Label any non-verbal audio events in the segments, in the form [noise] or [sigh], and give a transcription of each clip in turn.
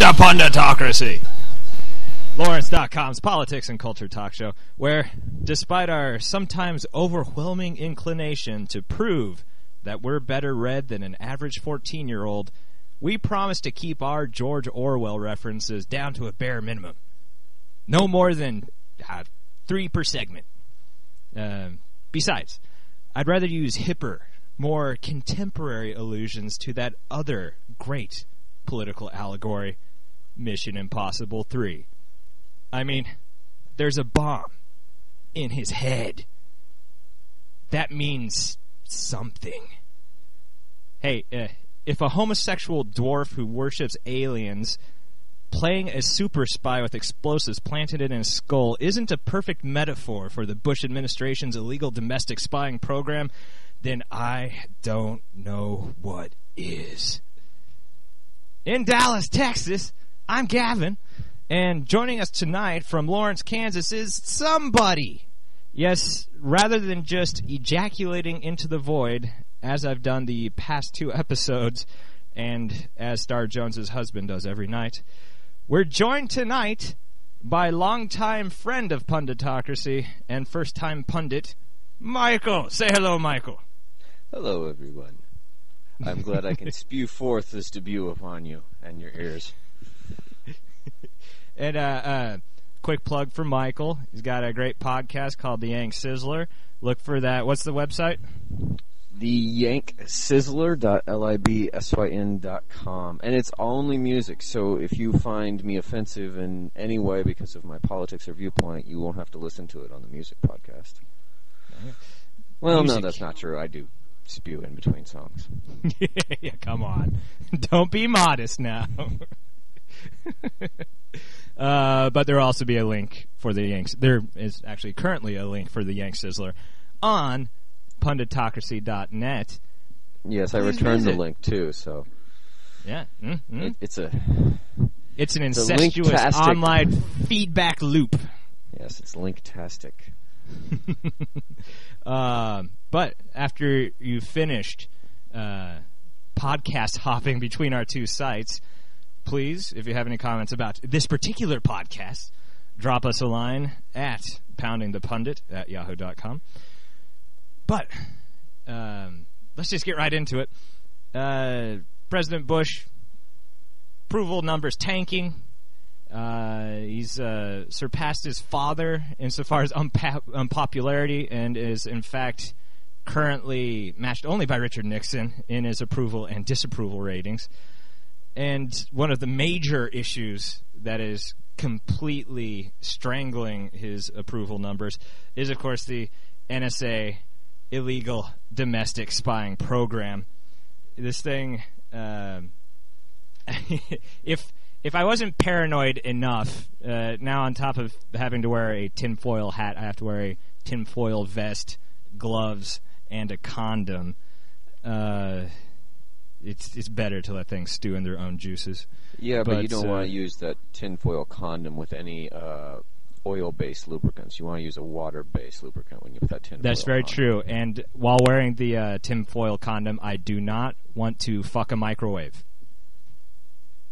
to Punditocracy. Lawrence.com's politics and culture talk show, where, despite our sometimes overwhelming inclination to prove that we're better read than an average 14 year old, we promise to keep our George Orwell references down to a bare minimum. No more than uh, three per segment. Uh, besides, I'd rather use hipper, more contemporary allusions to that other great political allegory, Mission Impossible 3. I mean, there's a bomb in his head. That means something. Hey, uh, if a homosexual dwarf who worships aliens playing a super spy with explosives planted in his skull isn't a perfect metaphor for the Bush administration's illegal domestic spying program, then I don't know what is. In Dallas, Texas, I'm Gavin, and joining us tonight from Lawrence, Kansas is somebody. Yes, rather than just ejaculating into the void, as I've done the past two [laughs] episodes, and as Star Jones's husband does every night, we're joined tonight by longtime friend of punditocracy and first time pundit, Michael. Say hello, Michael. Hello, everyone. I'm glad I can [laughs] spew forth this debut upon you and your ears. And uh, uh, quick plug for Michael. He's got a great podcast called The Yank Sizzler. Look for that. What's the website? The yanksizzler.libsyn.com. And it's only music, so if you find me offensive in any way because of my politics or viewpoint, you won't have to listen to it on the music podcast. Well, music. no, that's not true. I do spew in between songs. [laughs] yeah, come on. [laughs] Don't be modest now. [laughs] [laughs] uh, but there'll also be a link for the Yanks. There is actually currently a link for the Yank Sizzler on punditocracy.net. Yes, I returned visit. the link too. So yeah, mm-hmm. it, it's a it's an incestuous online feedback loop. Yes, it's linktastic. [laughs] uh, but after you've finished uh, podcast hopping between our two sites, please, if you have any comments about this particular podcast, drop us a line at poundingthepundit at yahoo.com. But um, let's just get right into it. Uh, President Bush, approval numbers tanking. Uh, he's uh, surpassed his father insofar as unpa- unpopularity and is, in fact, currently matched only by Richard Nixon in his approval and disapproval ratings. And one of the major issues that is completely strangling his approval numbers is, of course, the NSA illegal domestic spying program. This thing, uh, [laughs] if if I wasn't paranoid enough, uh, now on top of having to wear a tinfoil hat, I have to wear a tinfoil vest, gloves, and a condom. Uh, it's it's better to let things stew in their own juices. Yeah, but, but you don't uh, want to use that tinfoil condom with any uh, oil-based lubricants. You want to use a water-based lubricant when you put that tinfoil. That's very true. And while wearing the uh, tinfoil condom, I do not want to fuck a microwave.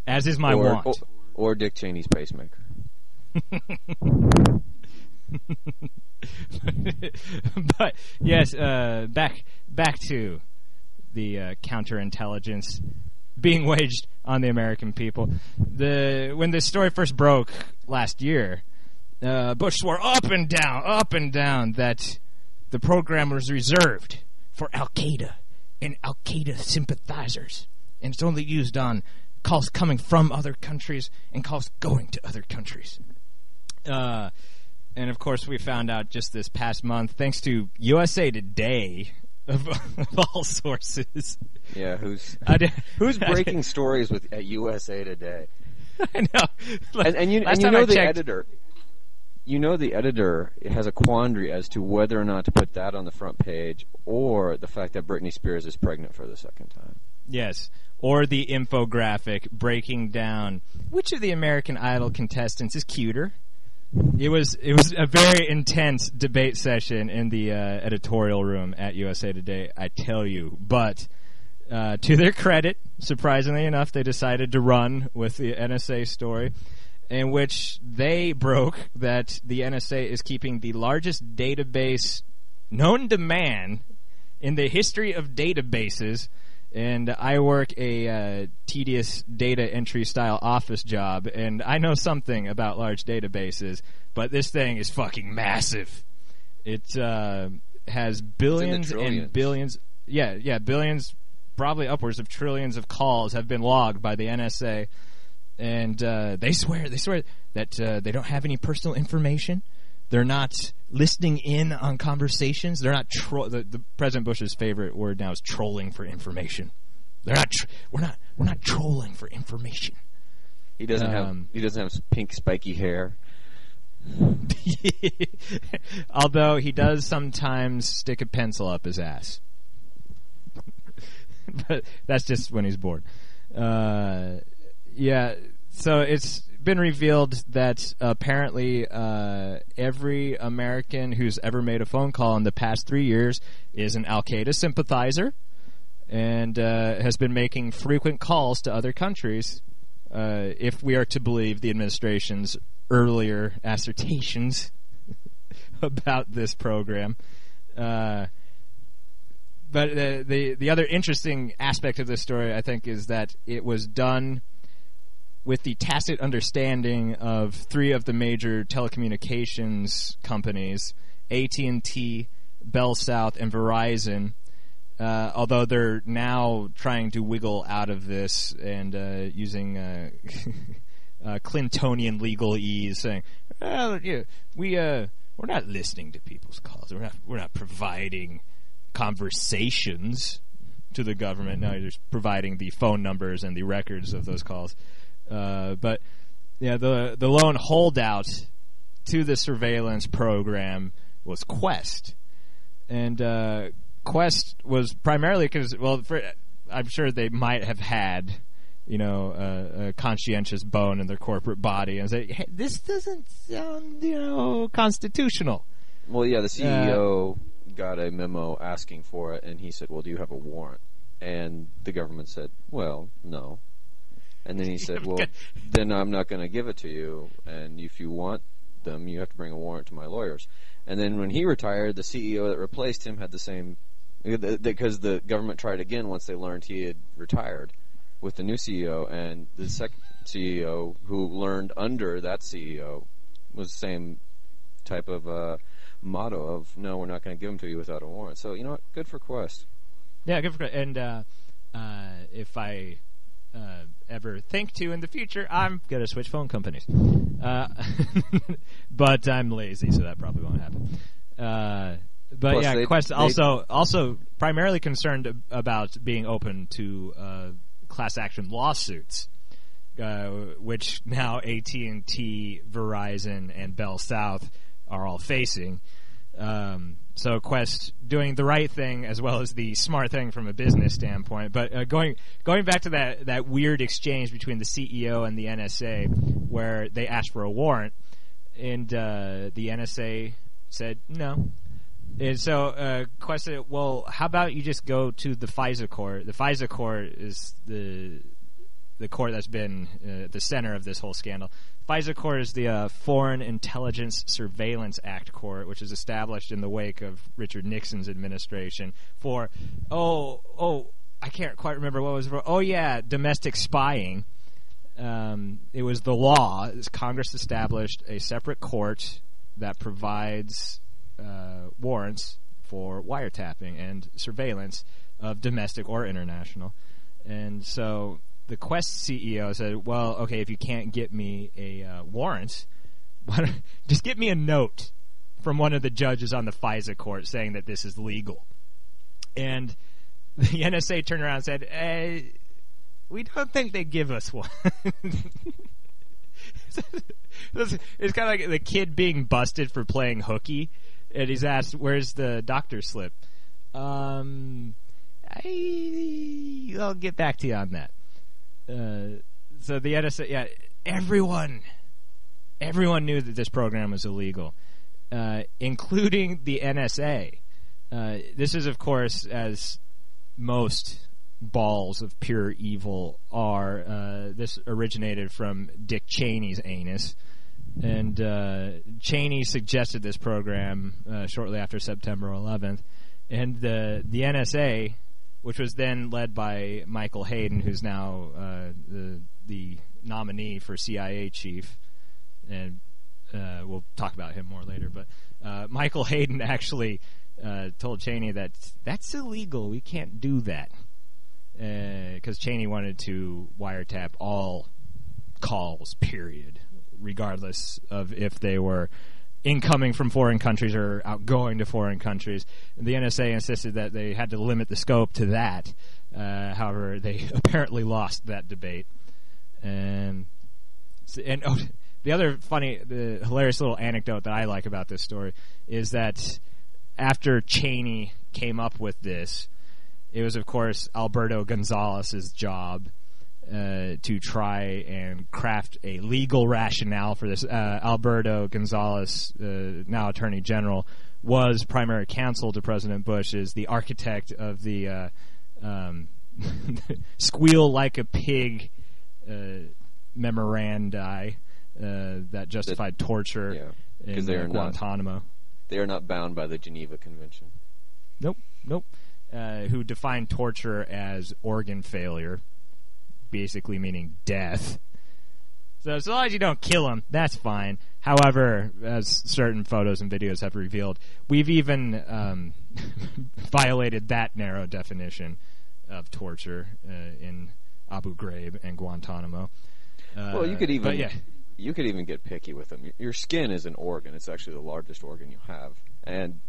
As is my or, want. Or, or Dick Cheney's pacemaker. [laughs] but yes, uh, back back to the uh, counterintelligence being [laughs] waged on the American people. The when this story first broke last year, uh, Bush swore up and down, up and down that the program was reserved for Al Qaeda and Al Qaeda sympathizers, and it's only used on calls coming from other countries and calls going to other countries. Uh, and of course, we found out just this past month, thanks to USA Today, of, of all sources. Yeah, who's who's [laughs] breaking stories with at USA Today? [laughs] I know, like, and, and, you, and you know the checked, editor. You know the editor has a quandary as to whether or not to put that on the front page, or the fact that Britney Spears is pregnant for the second time. Yes, or the infographic breaking down which of the American Idol contestants is cuter. It was it was a very intense debate session in the uh, editorial room at USA Today. I tell you, but Uh, to their credit, surprisingly enough, they decided to run with the NSA story, in which they broke that the NSA is keeping the largest database known to man in the history of databases. And I work a uh, tedious data entry style office job, and I know something about large databases, but this thing is fucking massive. It uh, has billions and billions. Yeah, yeah, billions, probably upwards of trillions of calls have been logged by the NSA, and uh, they swear they swear that uh, they don't have any personal information. They're not listening in on conversations. They're not. Tro- the, the President Bush's favorite word now is trolling for information. They're not. Tr- we're not. We're not trolling for information. He doesn't have Um, he doesn't have pink spiky hair. [laughs] Although he does sometimes stick a pencil up his ass. [laughs] but that's just when he's bored. Uh, yeah, so it's been revealed that apparently uh, every American who's ever made a phone call in the past three years is an Al Qaeda sympathizer and uh, has been making frequent calls to other countries. Uh, if we are to believe the administration's earlier assertions [laughs] about this program. Uh, but the, the the other interesting aspect of this story, I think, is that it was done with the tacit understanding of three of the major telecommunications companies: AT and T, Bell South, and Verizon. Uh, although they're now trying to wiggle out of this and uh, using uh, [laughs] uh, Clintonian legalese, saying, "Well, yeah, we uh, we're not listening to people's calls. We're not we're not providing conversations to the government. No, you're just providing the phone numbers and the records of those calls. Uh, but yeah, the the lone holdout to the surveillance program was Qwest, and uh, Qwest was primarily because well, for, I'm sure they might have had you know a, a conscientious bone in their corporate body and say hey, this doesn't sound you know constitutional. Well, yeah, the CEO got a memo asking for it, and he said, "Well, do you have a warrant?" And the government said, "Well, no." And then he [laughs] said, "Well, then I'm not going to give it to you, and if you want them, you have to bring a warrant to my lawyers." And then when he retired, the CEO that replaced him had the same because the government tried again once they learned he had retired with the new CEO, and the second CEO who learned under that CEO was the same type of uh, motto of no, we're not going to give them to you without a warrant. So you know what? Good for Qwest. Yeah, good for Qwest. and uh, uh, if I uh, ever think to in the future, I'm gonna switch phone companies. Uh, [laughs] but I'm lazy, so that probably won't happen. Uh, but Plus yeah, they- Qwest they- also also primarily concerned about being open to uh, class action lawsuits. Uh, which now AT and T, Verizon, and Bell South are all facing. Um, so Qwest doing the right thing as well as the smart thing from a business standpoint. But uh, going going back to that that weird exchange between the CEO and the NSA, where they asked for a warrant, and uh, the NSA said no. And so uh, Quest said, "Well, how about you just go to the FISA court? The FISA court is the the court that's been uh, at the center of this whole scandal. FISA court is the uh, Foreign Intelligence Surveillance Act court, which is established in the wake of Richard Nixon's administration for oh oh I can't quite remember what was for. oh yeah domestic spying. Um, it was the law. Congress established a separate court that provides uh, warrants for wiretapping and surveillance of domestic or international. And so the Qwest CEO said, "Well, okay, if you can't get me a uh, warrant, [laughs] just get me a note from one of the judges on the FISA court saying that this is legal." And the [laughs] NSA turned around and said, eh, "We don't think they give us one." [laughs] it's kind of like the kid being busted for playing hooky, and he's asked, "Where's the doctor's slip?" Um, I, I'll get back to you on that. Uh, so the NSA, yeah, everyone, everyone knew that this program was illegal, uh, including the NSA. Uh, this is, of course, as most balls of pure evil are. Uh, this originated from Dick Cheney's anus. And uh, Cheney suggested this program uh, shortly after September 11th. And the, the NSA, which was then led by Michael Hayden, who's now uh, the, the nominee for CIA chief, and uh, we'll talk about him more later. But uh, Michael Hayden actually uh, told Cheney that that's illegal. We can't do that because Cheney wanted to wiretap all calls, period, regardless of if they were incoming from foreign countries or outgoing to foreign countries. The NSA insisted that they had to limit the scope to that. Uh, however, they [laughs] apparently lost that debate. And and oh, the other funny, the hilarious little anecdote that I like about this story is that after Cheney came up with this, it was of course Alberto Gonzales's job uh, to try and craft a legal rationale for this. Uh, Alberto Gonzales, uh, now Attorney General, was primary counsel to President Bush, is the architect of the uh, um, [laughs] squeal like a pig uh, memorandi uh, that justified torture yeah, in they are Guantanamo. Not, they are not bound by the Geneva Convention. Nope, nope. Uh, who defined torture as organ failure, basically meaning death. So as long as you don't kill them, that's fine. However, as certain photos and videos have revealed, we've even um, [laughs] violated that narrow definition of torture uh, in Abu Ghraib and Guantanamo. Uh, well, you could even yeah. you could even get picky with them. Your skin is an organ; it's actually the largest organ you have, and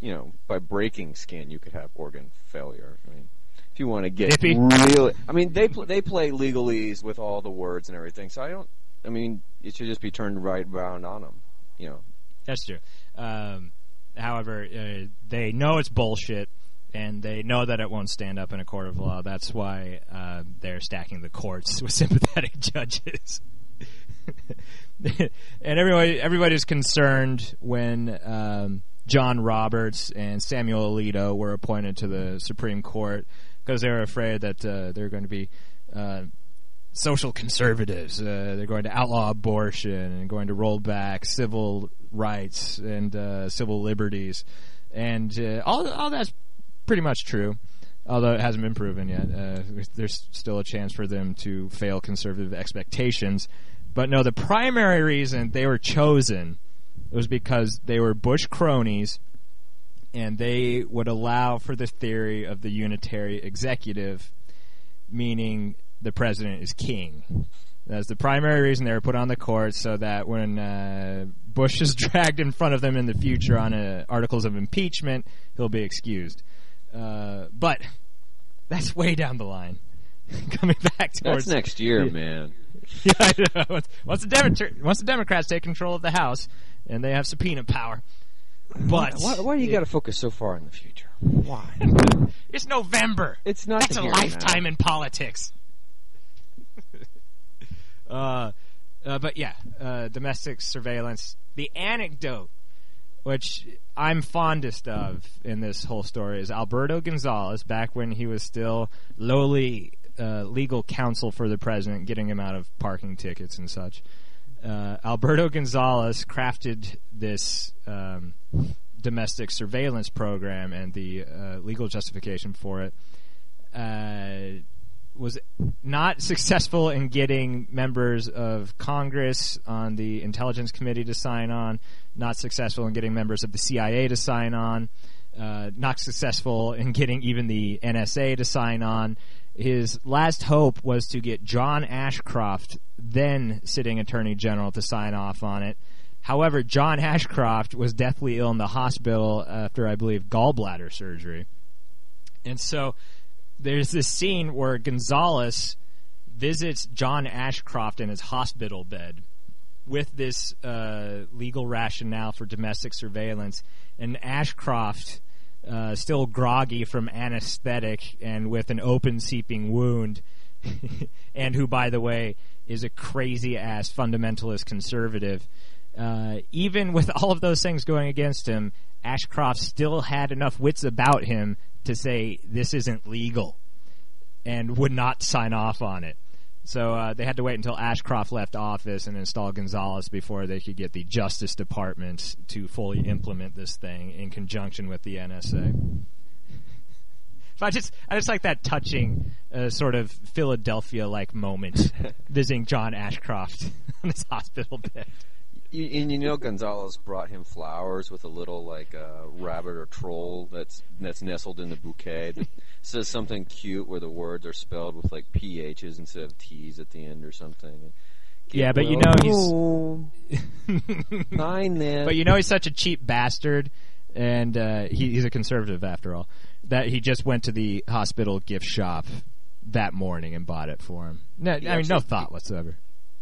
you know by breaking skin, you could have organ failure. I mean, if you want to get Dippy. really, I mean, they pl- they play legalese with all the words and everything. So I don't. I mean, it should just be turned right around on them. You know. That's true. Um, however, uh, they know it's bullshit and they know that it won't stand up in a court of law. That's why uh, they're stacking the courts [laughs] with sympathetic judges. [laughs] and everybody, everybody's concerned when um, John Roberts and Samuel Alito were appointed to the Supreme Court because they're afraid that uh, they're going to be uh, social conservatives. Uh, they're going to outlaw abortion and going to roll back civil rights and uh, civil liberties, and uh, all all that's pretty much true. Although it hasn't been proven yet, uh, there's still a chance for them to fail conservative expectations. But no, the primary reason they were chosen was because they were Bush cronies, and they would allow for the theory of the unitary executive, meaning the president is king. That's the primary reason they were put on the court, so that when uh, Bush is [laughs] dragged in front of them in the future on uh, articles of impeachment, he'll be excused. Uh, but that's way down the line. [laughs] Coming back towards that's next year, yeah, man. [laughs] Yeah, I know. Once, once the Demo- once the Democrats take control of the House and they have subpoena power. But why, why do you got to focus so far in the future? Why? [laughs] it's November. It's not. That's a lifetime now. in politics. [laughs] uh, uh, but yeah, uh, domestic surveillance. The anecdote which I'm fondest of in this whole story is Alberto Gonzales, back when he was still lowly uh, legal counsel for the president, getting him out of parking tickets and such. Uh, Alberto Gonzales crafted this um, domestic surveillance program and the uh, legal justification for it. Uh, was not [laughs] successful in getting members of Congress on the Intelligence Committee to sign on, not successful in getting members of the CIA to sign on, uh, not successful in getting even the NSA to sign on. His last hope was to get John Ashcroft, then sitting Attorney General, to sign off on it. However, John Ashcroft was deathly ill in the hospital after, I believe, gallbladder surgery. And so there's this scene where Gonzales visits John Ashcroft in his hospital bed with this uh, legal rationale for domestic surveillance, and Ashcroft, uh, still groggy from anesthetic and with an open seeping wound, [laughs] and who, by the way, is a crazy ass fundamentalist conservative. Uh, even with all of those things going against him, Ashcroft still had enough wits about him to say this isn't legal. and would not sign off on it. So uh, they had to wait until Ashcroft left office and install Gonzales before they could get the Justice Department to fully implement this thing in conjunction with the NSA. But I just, I just like that touching uh, sort of Philadelphia-like moment [laughs] visiting John Ashcroft [laughs] on his hospital bed. You, and you know Gonzales brought him flowers with a little like uh, rabbit or troll that's that's nestled in the bouquet. That [laughs] says something cute where the words are spelled with like ph's instead of t's at the end or something. Get Yeah, but you know he's fine then. [laughs] But you know he's such a cheap bastard, and uh, he, he's a conservative after all. That he just went to the hospital gift shop that morning and bought it for him. No, I mean, no thought whatsoever.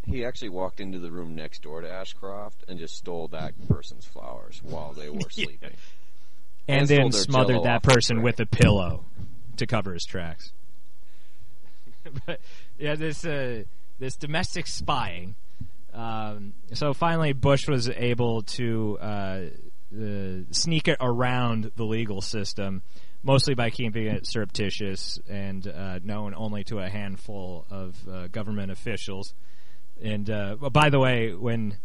He actually walked into the room next door to Ashcroft and just stole that person's flowers while they were [laughs] Yeah. sleeping. And, And then smothered that person with a pillow to cover his tracks. [laughs] but yeah, this uh, this domestic spying. Um, so finally, Bush was able to uh, uh, sneak it around the legal system, mostly by keeping it surreptitious and uh, known only to a handful of uh, government officials. And uh, by the way, when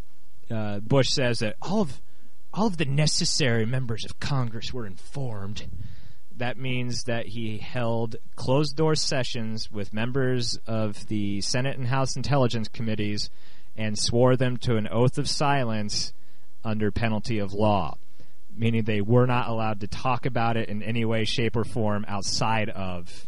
uh, Bush says that all of all of the necessary members of Congress were informed, that means that he held closed door sessions with members of the Senate and House Intelligence Committees and swore them to an oath of silence under penalty of law, meaning they were not allowed to talk about it in any way, shape, or form outside of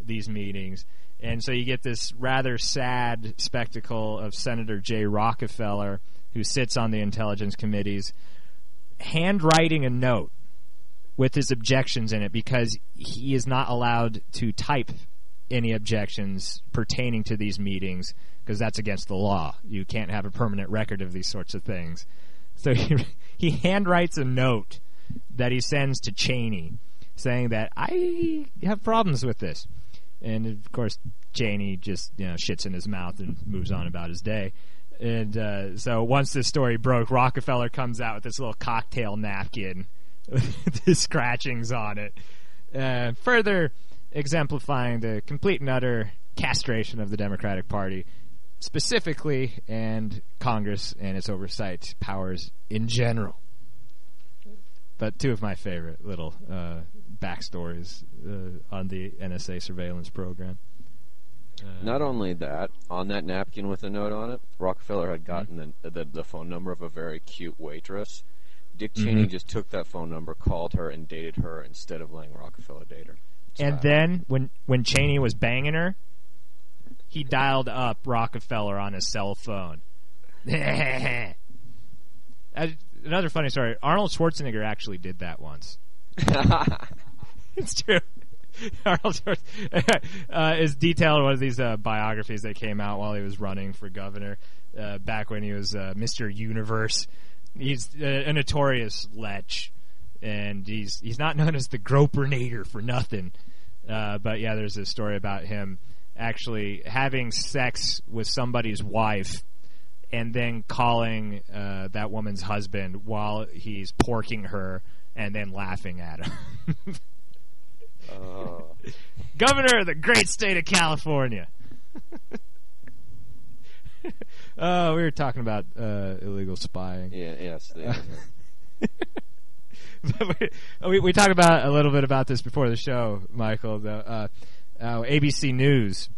these meetings. And so you get this rather sad spectacle of Senator Jay Rockefeller, who sits on the intelligence committees, handwriting a note with his objections in it because he is not allowed to type any objections pertaining to these meetings because that's against the law. You can't have a permanent record of these sorts of things. So [laughs] he, he handwrites a note that he sends to Cheney saying that I have problems with this. And of course, Cheney just you know shits in his mouth and moves on about his day. And uh, so once this story broke, Rockefeller comes out with this little cocktail napkin with [laughs] his scratchings on it, uh, further exemplifying the complete and utter castration of the Democratic Party, specifically, and Congress and its oversight powers in general. But two of my favorite little uh, backstories uh, on the NSA surveillance program. Uh, Not only that, on that napkin with a note on it, Rockefeller had gotten the, the, the phone number of a very cute waitress. Dick Cheney Mhm. just took that phone number, called her, and dated her instead of letting Rockefeller date her. And then when when Cheney was banging her, he dialed up Rockefeller on his cell phone. [laughs] Another funny story: Arnold Schwarzenegger actually did that once. It's true. Arnold uh, is detailed in one of these uh, biographies that came out while he was running for governor uh, back when he was uh, Mr. Universe. He's uh, a notorious lech, and he's he's not known as the Gropernator for nothing. Uh, but yeah, there's a story about him actually having sex with somebody's wife and then calling that woman's husband while he's porking her and then laughing at him. [laughs] Uh, Governor of the great state of California. Oh, [laughs] we were talking about uh, illegal spying. yeah, yes. They, [laughs] we, we talked about a little bit about this before the show, Michael. The, uh, uh, ABC News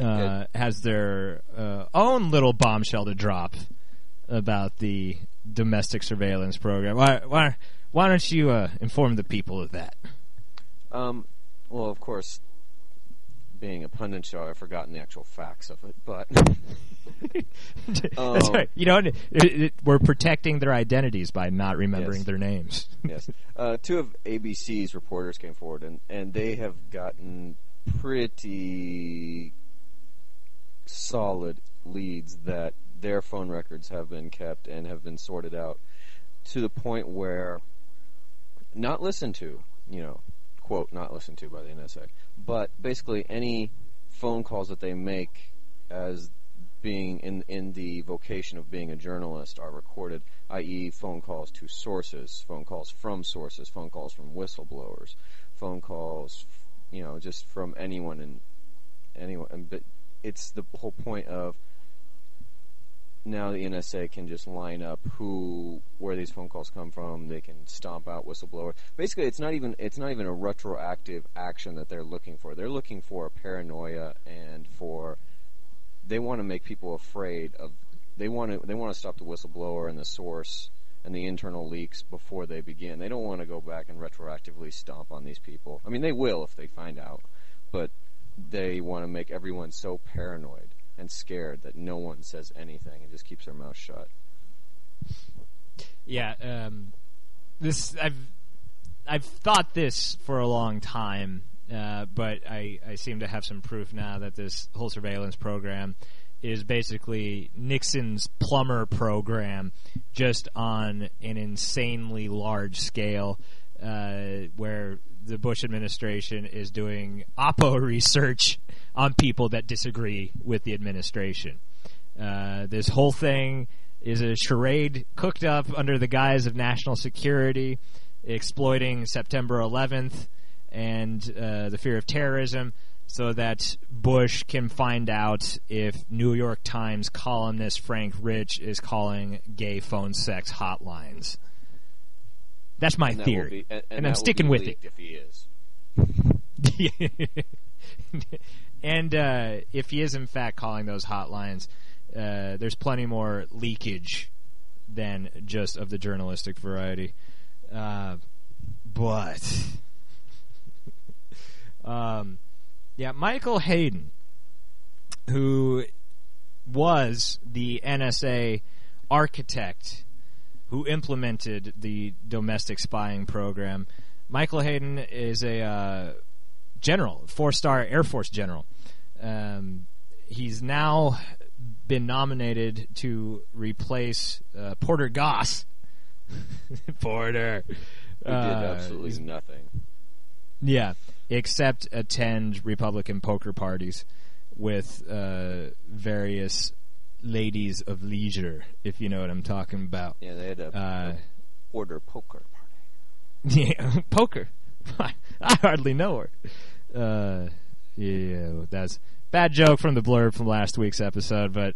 uh, has their uh, own little bombshell to drop about the domestic surveillance program. Why, why, why don't you uh, inform the people of that? um, well, of course, being a pundit show, I've forgotten the actual facts of it, but [laughs] That's Um, right. You know, it, it, we're protecting their identities by not remembering Yes. their names. [laughs] yes. Uh, two of ABC's reporters came forward, and, and they have gotten pretty solid leads that their phone records have been kept and have been sorted out to the point where not listened to, you know, quote, not listened to by the NSA, but basically any phone calls that they make as being in in the vocation of being a journalist are recorded, i.e., phone calls to sources, phone calls from sources, phone calls from whistleblowers, phone calls you know, just from anyone and anyone. But it's the whole point of now the NSA can just line up who where these phone calls come from. They can stomp out whistleblowers. Basically, it's not even it's not even a retroactive action that they're looking for. They're looking for paranoia and for they want to make people afraid of. They want to they want to stop the whistleblower and the source and the internal leaks before they begin. They don't want to go back and retroactively stomp on these people. I mean, they will if they find out, but they want to make everyone so paranoid and scared that no one says anything and just keeps their mouth shut. Yeah, um, this I've I've thought this for a long time, uh, but I, I seem to have some proof now that this whole surveillance program is basically Nixon's plumber program, just on an insanely large scale, uh, where the Bush administration is doing Oppo research on people that disagree with the administration. Uh, this whole thing is a charade cooked up under the guise of national security, exploiting September 11th and uh, the fear of terrorism so that Bush can find out if New York Times columnist Frank Rich is calling gay phone sex hotlines. That's my And theory, will be- and, and and I'm sticking with it. If he is. [laughs] and uh, if he is in fact calling those hotlines, uh, there's plenty more leakage than just of the journalistic variety. Uh, but, [laughs] um, yeah, Michael Hayden, who was the NSA architect who implemented the domestic spying program. Michael Hayden is a uh, general, four star Air Force general. Um, he's now been nominated to replace uh, Porter Goss. [laughs] Porter. Who did Uh, absolutely nothing. yeah, except attend Republican poker parties with uh, various ladies of leisure, if you know what I'm talking about. Yeah, they had a, Uh, order poker party. [laughs] Yeah, poker. [laughs] I hardly know her. Uh, yeah, that's bad joke from the blurb from last week's episode, but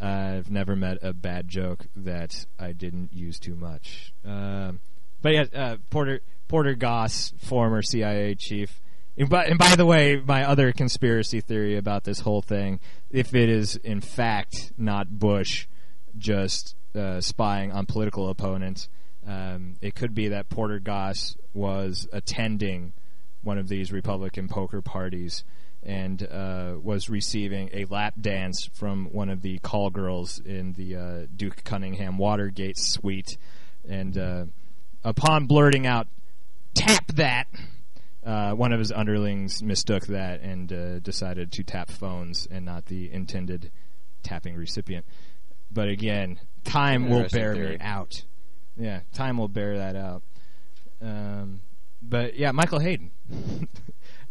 I've never met a bad joke that I didn't use too much. Um, but yeah, uh, Porter Porter Goss, former CIA chief. And by, and by the way, my other conspiracy theory about this whole thing, if it is in fact not Bush just uh, spying on political opponents, um, it could be that Porter Goss was attending one of these Republican poker parties and uh, was receiving a lap dance from one of the call girls in the uh, Duke Cunningham Watergate suite. And uh, upon blurting out, tap that, uh, one of his underlings mistook that and uh, decided to tap phones and not the intended tapping recipient. But again, time will bear me out. Yeah, time will bear that out. Um, but yeah, Michael Hayden, [laughs]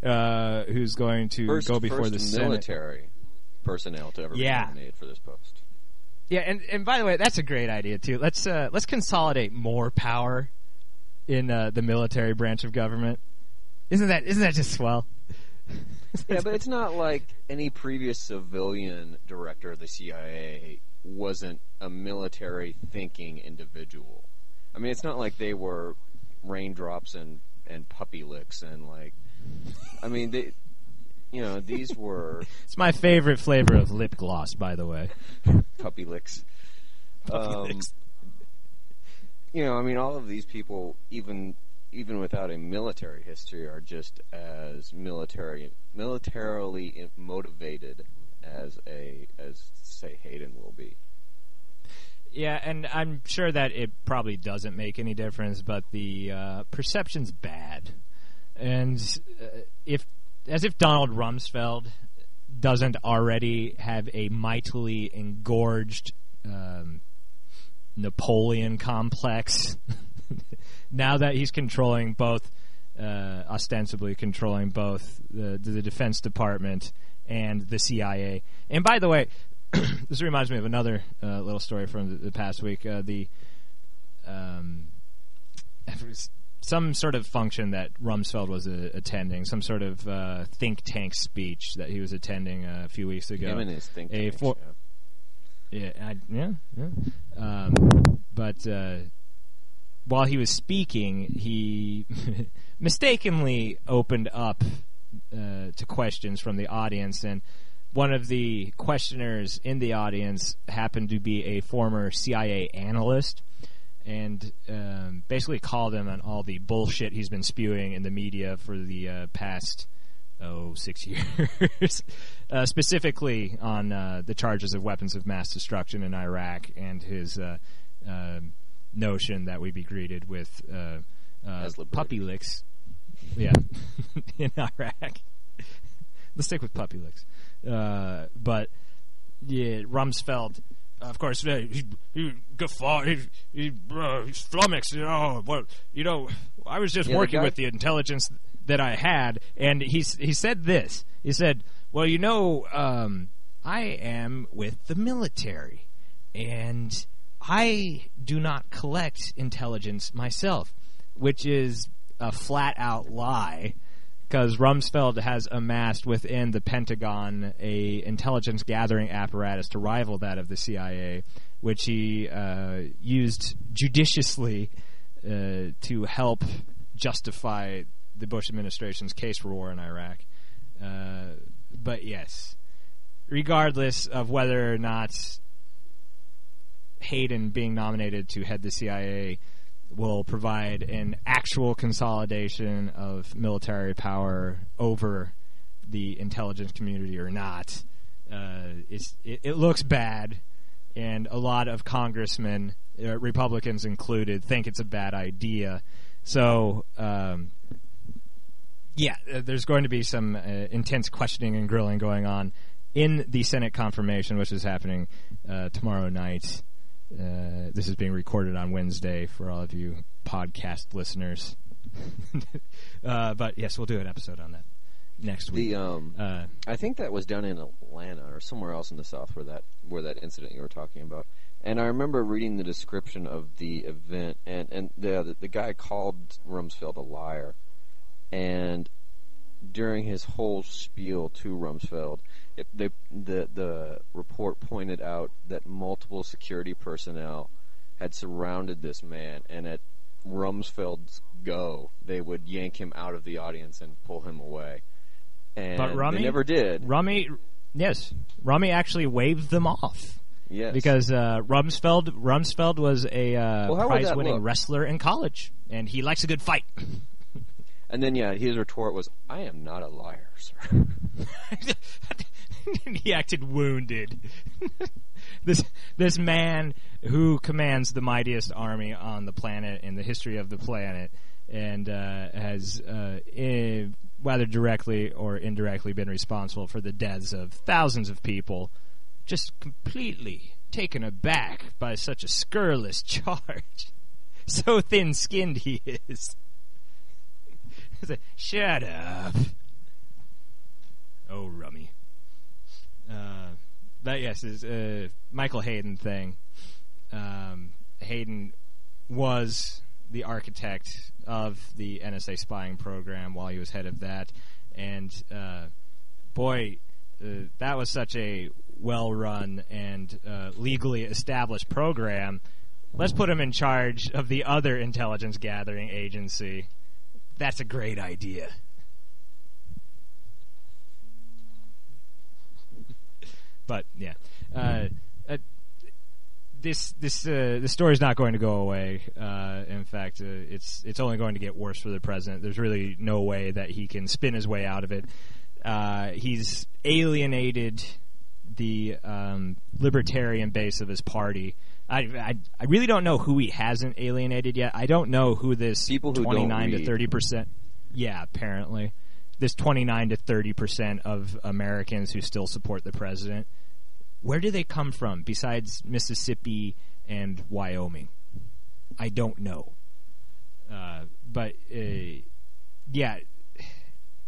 uh, who's going to First, go before the Senate. military personnel to ever Yeah. be nominated for this post. Yeah, and, and by the way, that's a great idea too. Let's uh, let's consolidate more power in uh, the military branch of government. Isn't that isn't that just swell? Yeah, but it's not like any previous civilian director of the CIA wasn't a military thinking individual. I mean, it's not like they were raindrops and and puppy licks and like. I mean, they, you know, these were [laughs] It's my favorite flavor of lip gloss, by the way. puppy licks. Puppy Um, licks. you know, I mean, all of these people, even even without a military history, are just as military militarily motivated as a as say Hayden will be. Yeah, and I'm sure that it probably doesn't make any difference, but the uh, perception's bad. And uh, if, as if Donald Rumsfeld doesn't already have a mightily engorged um, Napoleon complex, [laughs] now that he's controlling both, uh, ostensibly controlling both the, the Defense Department and the CIA. And by the way, [clears throat] this reminds me of another uh, little story from the, the past week. Uh, the um, some sort of function that Rumsfeld was uh, attending, some sort of uh, think tank speech that he was attending a few weeks ago. Him and his think A for- yeah. Yeah, I, yeah, yeah. Um, but uh, while he was speaking, he [laughs] mistakenly opened up uh, to questions from the audience, and one of the questioners in the audience happened to be a former CIA analyst. And um, basically called him on all the bullshit he's been spewing in the media for the uh, past oh six [laughs] years, uh, specifically on uh, the charges of weapons of mass destruction in Iraq and his uh, um notion that we be greeted with uh, uh, puppy licks. Yeah, [laughs] in Iraq. Let's stick with puppy licks. Uh, but yeah, Rumsfeld. Of course, he, he guffawed. He, he, uh, he's flummoxed. You know, well, you know, I was just Yeah, working guy- with the intelligence that I had, and he he said this. He said, "Well, you know, um, I am with the military, and I do not collect intelligence myself, which is a flat out lie." Because Rumsfeld has amassed within the Pentagon a intelligence gathering apparatus to rival that of the CIA, which he uh, used judiciously uh, to help justify the Bush administration's case for war in Iraq. Uh, but yes, regardless of whether or not Hayden being nominated to head the CIA will provide an actual consolidation of military power over the intelligence community or not, uh, it, it looks bad, and a lot of congressmen, uh, Republicans included, think it's a bad idea. So, um, yeah, uh, there's going to be some uh, intense questioning and grilling going on in the Senate confirmation, which is happening uh, tomorrow night. Uh, this is being recorded on Wednesday for all of you podcast listeners. [laughs] uh, but yes, we'll do an episode on that next week. The um, uh, I think that was down in Atlanta or somewhere else in the South where that where that incident you were talking about. And I remember reading the description of the event, and and the the, the guy called Rumsfeld a liar, and during his whole spiel to Rumsfeld, it, the the the report pointed out that multiple security personnel had surrounded this man, and at Rumsfeld's go, they would yank him out of the audience and pull him away. And But Rummy- they never did. Rummy, yes, Rummy actually waved them off. Yes, Because uh, Rumsfeld Rumsfeld was a uh, Well, how would that prize-winning wrestler in college, and he likes a good fight. And then yeah, his retort was, "I am not a liar, sir." [laughs] he acted wounded. [laughs] this this man who commands the mightiest army on the planet in the history of the planet, and uh, has uh, eh, whether directly or indirectly been responsible for the deaths of thousands of people, just completely taken aback by such a scurrilous [laughs] charge. So thin-skinned he is. [laughs] Like, Shut up. Oh, rummy. Uh, but yes, this uh, Michael Hayden thing. Um, Hayden was the architect of the NSA spying program while he was head of that, and uh, boy, uh, that was such a well-run and uh, legally established program. Let's put him in charge of the other intelligence gathering agency. That's a great idea. but yeah, uh, uh, this this uh, the story's not going to go away. Uh, in fact, uh, it's it's only going to get worse for the president. There's really no way that he can spin his way out of it. Uh, he's alienated the um, libertarian base of his party. I, I I really don't know who he hasn't alienated yet. I don't know who this People who twenty nine to thirty percent. Yeah, apparently this twenty nine to thirty percent of Americans who still support the president. Where do they come from besides Mississippi and Wyoming? I don't know. Uh, but uh, yeah,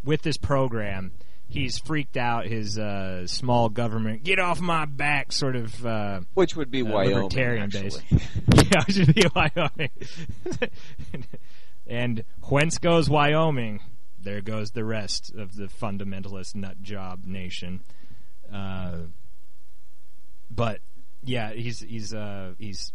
with this program, he's freaked out. His uh, small government, get off my back, sort of uh, Which would be uh, Wyoming, libertarian base. [laughs] yeah, it should be Wyoming. [laughs] And whence goes Wyoming? There goes the rest of the fundamentalist nut job nation. Uh, but yeah, he's he's uh, he's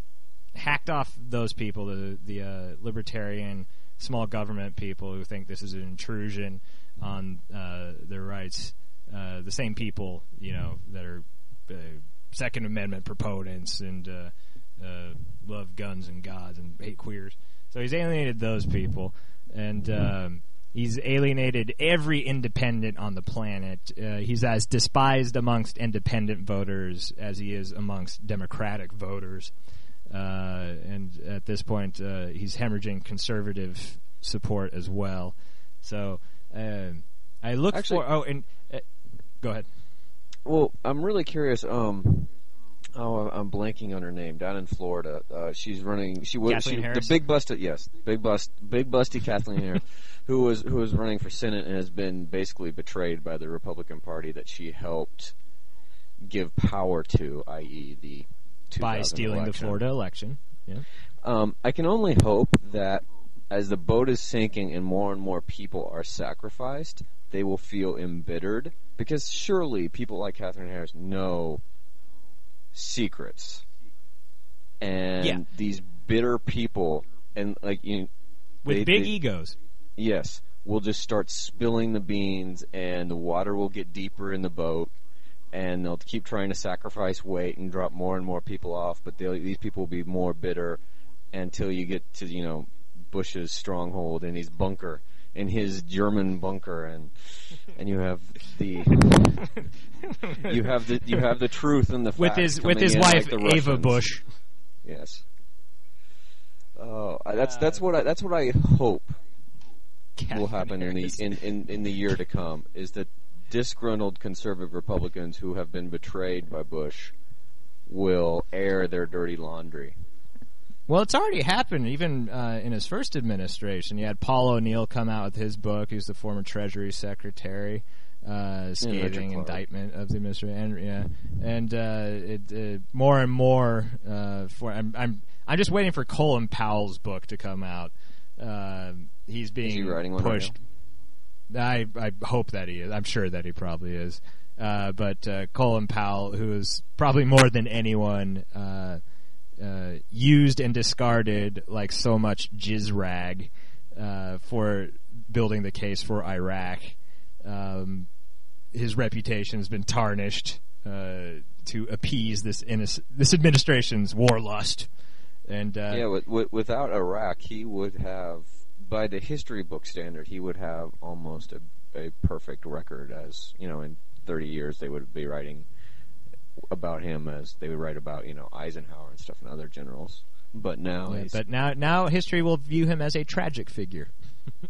hacked off those people, the the uh, libertarian small government people who think this is an intrusion on uh, their rights. Uh, the same people, you know, that are uh, Second Amendment proponents and uh, uh, love guns and gods and hate queers. So he's alienated those people, and um, he's alienated every independent on the planet. Uh, he's as despised amongst independent voters as he is amongst Democratic voters. And at this point, he's hemorrhaging conservative support as well. So um, I look Actually- for. Oh, and uh, go ahead. Well, I'm really curious. Um, oh, I'm blanking on her name. Down in Florida, uh, she's running. She was she, the big busted. Yes, big bust, big busty Kathleen Harris, [laughs] who was who was running for Senate and has been basically betrayed by the Republican Party that she helped give power to, i.e., the By stealing the. Florida election. Yeah. Um, I can only hope that as the boat is sinking and more and more people are sacrificed, they will feel embittered because surely people like Katherine Harris know secrets, and Yeah. these bitter people and like you, With they- big they- egos. yes, will just start spilling the beans, and the water will get deeper in the boat. And they'll keep trying to sacrifice weight and drop more and more people off, but these people will be more bitter until you get to you know Bush's stronghold and his bunker in his German bunker, and and you have the [laughs] you have the you have the truth and the with his with his wife like Ava. Bush. Yes. Oh, I- that's Uh, that's what I that's what I hope will happen in the in, in, in the year to come is that disgruntled conservative Republicans who have been betrayed by Bush will air their dirty laundry. Well, it's already happened. Even uh, in his first administration, you had Paul O'Neill come out with his book. He's the former Treasury Secretary, uh, scathing Clark. indictment of the administration. And, yeah, and uh, it, uh, more and more. Uh, for I'm, I'm I'm just waiting for Colin Powell's book to come out. Uh, he's being he writing one pushed. I I hope that he is. I'm sure that he probably is. Uh, but uh, Colin Powell, who is probably more than anyone uh, uh, used and discarded like so much jizz rag uh, for building the case for Iraq, um, his reputation has been tarnished uh, to appease this innoc- this administration's war lust. And uh, yeah, with, with, without Iraq, he would have, by the history book standard, he would have almost a, a perfect record. As you know, in 30 years, they would be writing about him as they would write about you know Eisenhower and stuff and other generals. But now, yeah, but now now history will view him as a tragic figure. [laughs]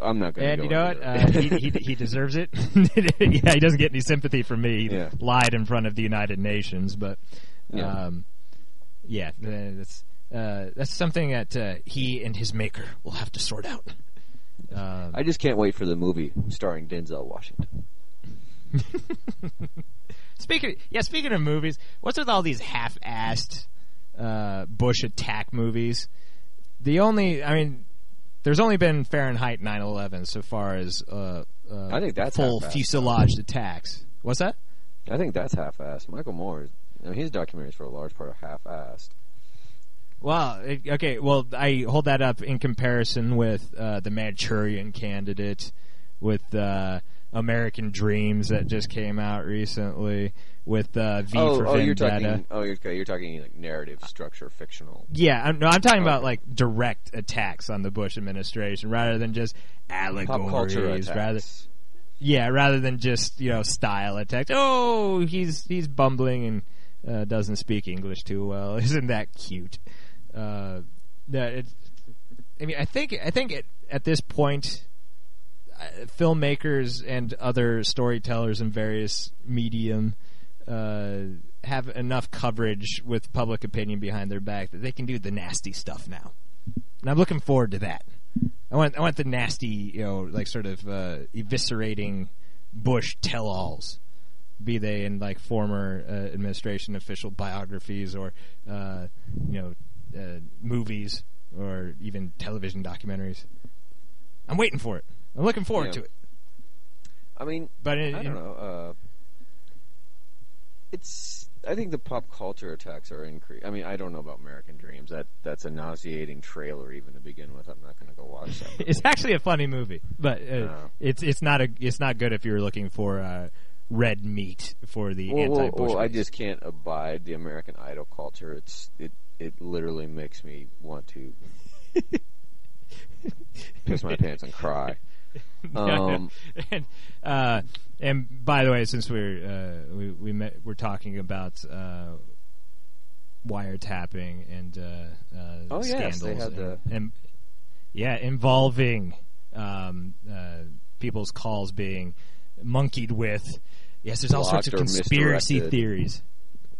I'm not going to. And you know what? Uh, he, he he deserves it. [laughs] yeah, he doesn't get any sympathy from me. He Yeah. lied in front of the United Nations, but Yeah. um, yeah, uh, that's uh, that's something that uh, he and his maker will have to sort out. Um, I just can't wait for the movie starring Denzel Washington. [laughs] Speaking, yeah, speaking of movies, what's with all these half-assed uh, Bush attack movies? The only, I mean, there's only been Fahrenheit 9/11 so far as uh, uh, I think that's full fuselage attacks. What's that? I think that's half-assed. Michael Moore, you know, his documentaries for a large part are half-assed. Well, it, okay. Well, I hold that up in comparison with uh, the Manchurian Candidate, with uh, American Dreamz that just came out recently, with uh, V oh, for oh, you're Vendetta. talking. Oh, you're, okay, you're talking like narrative structure, fictional. Yeah, I'm, no, I'm talking about like direct attacks on the Bush administration rather than just allegories. Rather, yeah, rather than just you know style attacks. Oh, he's he's bumbling and uh, doesn't speak English too well. [laughs] Isn't that cute? Uh, that it, I mean, I think I think it, at this point, filmmakers and other storytellers in various medium uh, have enough coverage with public opinion behind their back that they can do the nasty stuff now, and I'm looking forward to that. I want I want the nasty, you know, like sort of uh, eviscerating Bush tell-alls, be they in like former uh, administration official biographies or uh, you know uh, movies or even television documentaries. I'm waiting for it. I'm looking forward Yeah. to it. I mean, But in, I don't know. Uh, it's. I think the pop culture attacks are increased. I mean, I don't know about American Dreamz. That that's a nauseating trailer even to begin with. I'm not going to go watch that. [laughs] it's actually a funny movie, but uh, No. it's it's not a it's not good if you're looking for uh, red meat for the well, well, anti-Bush. well, I just can't abide the American Idol culture. It's it it literally makes me want to [laughs] piss my pants and cry. [laughs] Um, and uh, and by the way, since we're uh, we we met, we're talking about uh, wiretapping and uh, uh, Oh, yes, scandals they had and, the- and- yeah involving um, uh, people's calls being monkeyed with. Yes, there's all sorts of conspiracy theories.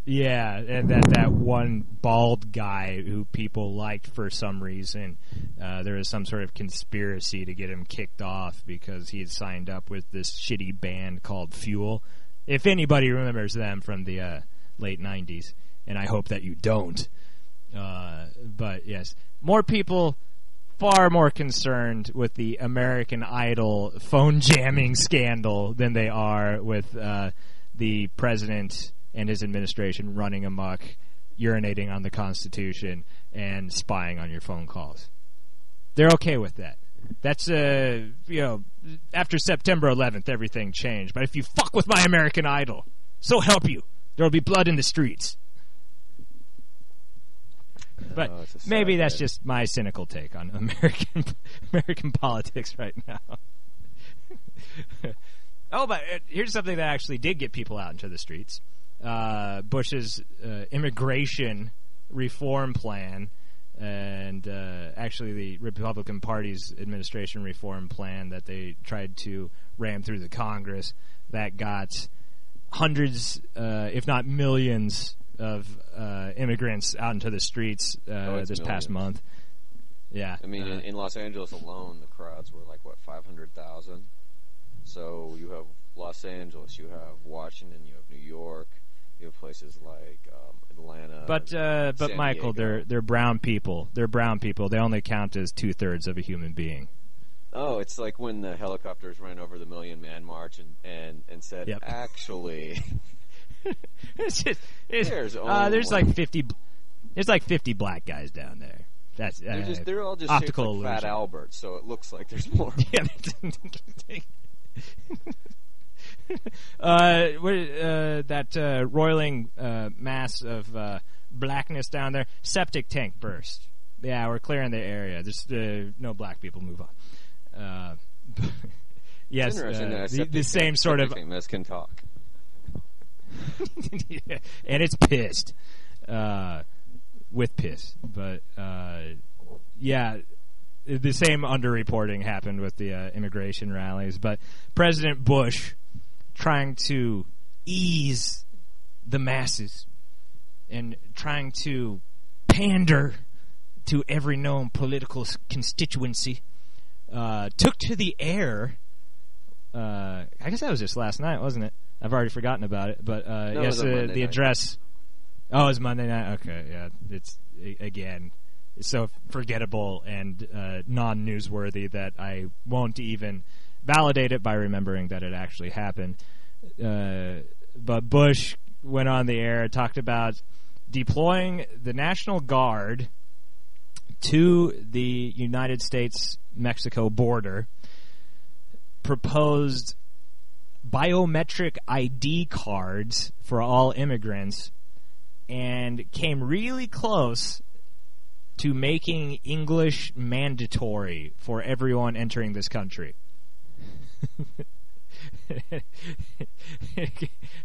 Yeah, and that that one bald guy who people liked for some reason, uh, there was some sort of conspiracy to get him kicked off because he had signed up with this shitty band called Fuel. If anybody remembers them from the uh, late '90s, and I hope that you don't. Uh, but yes, more people far more concerned with the American Idol phone jamming scandal than they are with uh, the president and his administration running amok, urinating on the Constitution, and spying on your phone calls. They're okay with that. That's uh, you know, after September 11th, everything changed. But if you fuck with my American Idol, so help you, there will be blood in the streets. But Oh, it's a sad maybe that's day. just my cynical take on American [laughs] American politics right now. [laughs] oh, but uh, here's something that actually did get people out into the streets: uh, Bush's uh, immigration reform plan, and uh, actually the Republican Party's administration reform plan that they tried to ram through the Congress that got hundreds, uh, if not millions, of uh, immigrants out into the streets uh, Oh, it's this past month. Yeah, I mean, uh, in, in Los Angeles alone, the crowds were like what five hundred thousand. So you have Los Angeles, you have Washington, you have New York, you have places like um, Atlanta. but uh, but San Michael, Diego. they're they're brown people. They're brown people. They only count as two thirds of a human being. oh, it's like when the helicopters ran over the Million Man March and and, and said, Yep. actually, [laughs] it's just it's, There's uh, there's like fifty. There's like fifty black guys down there. That's uh, they're just they're all just optical like Fat. Albert, so it looks like there's [laughs] more. Yeah. [laughs] [laughs] uh, what, uh, that uh, roiling uh, mass of uh, blackness down there, septic tank burst. Yeah, we're clearing the area. There's uh, no black people. Move on. Uh, [laughs] yes, the, the same tank- sort of mess can talk. [laughs] Yeah, and it's pissed uh, with piss. But uh, yeah, the same underreporting happened with the uh, immigration rallies. But President Bush trying to ease the masses and trying to pander to every known political constituency uh, took to the air. Uh, I guess that was just last night, wasn't it? I've already forgotten about it, but uh, No, yes, uh, the night. address. Oh, it's Monday night. Okay, yeah, it's again so forgettable and uh, non-newsworthy that I won't even validate it by remembering that it actually happened. Uh, but Bush went on the air, talked about deploying the National Guard to the United States Mexico border, proposed biometric ID cards for all immigrants, and came really close to making English mandatory for everyone entering this country. [laughs]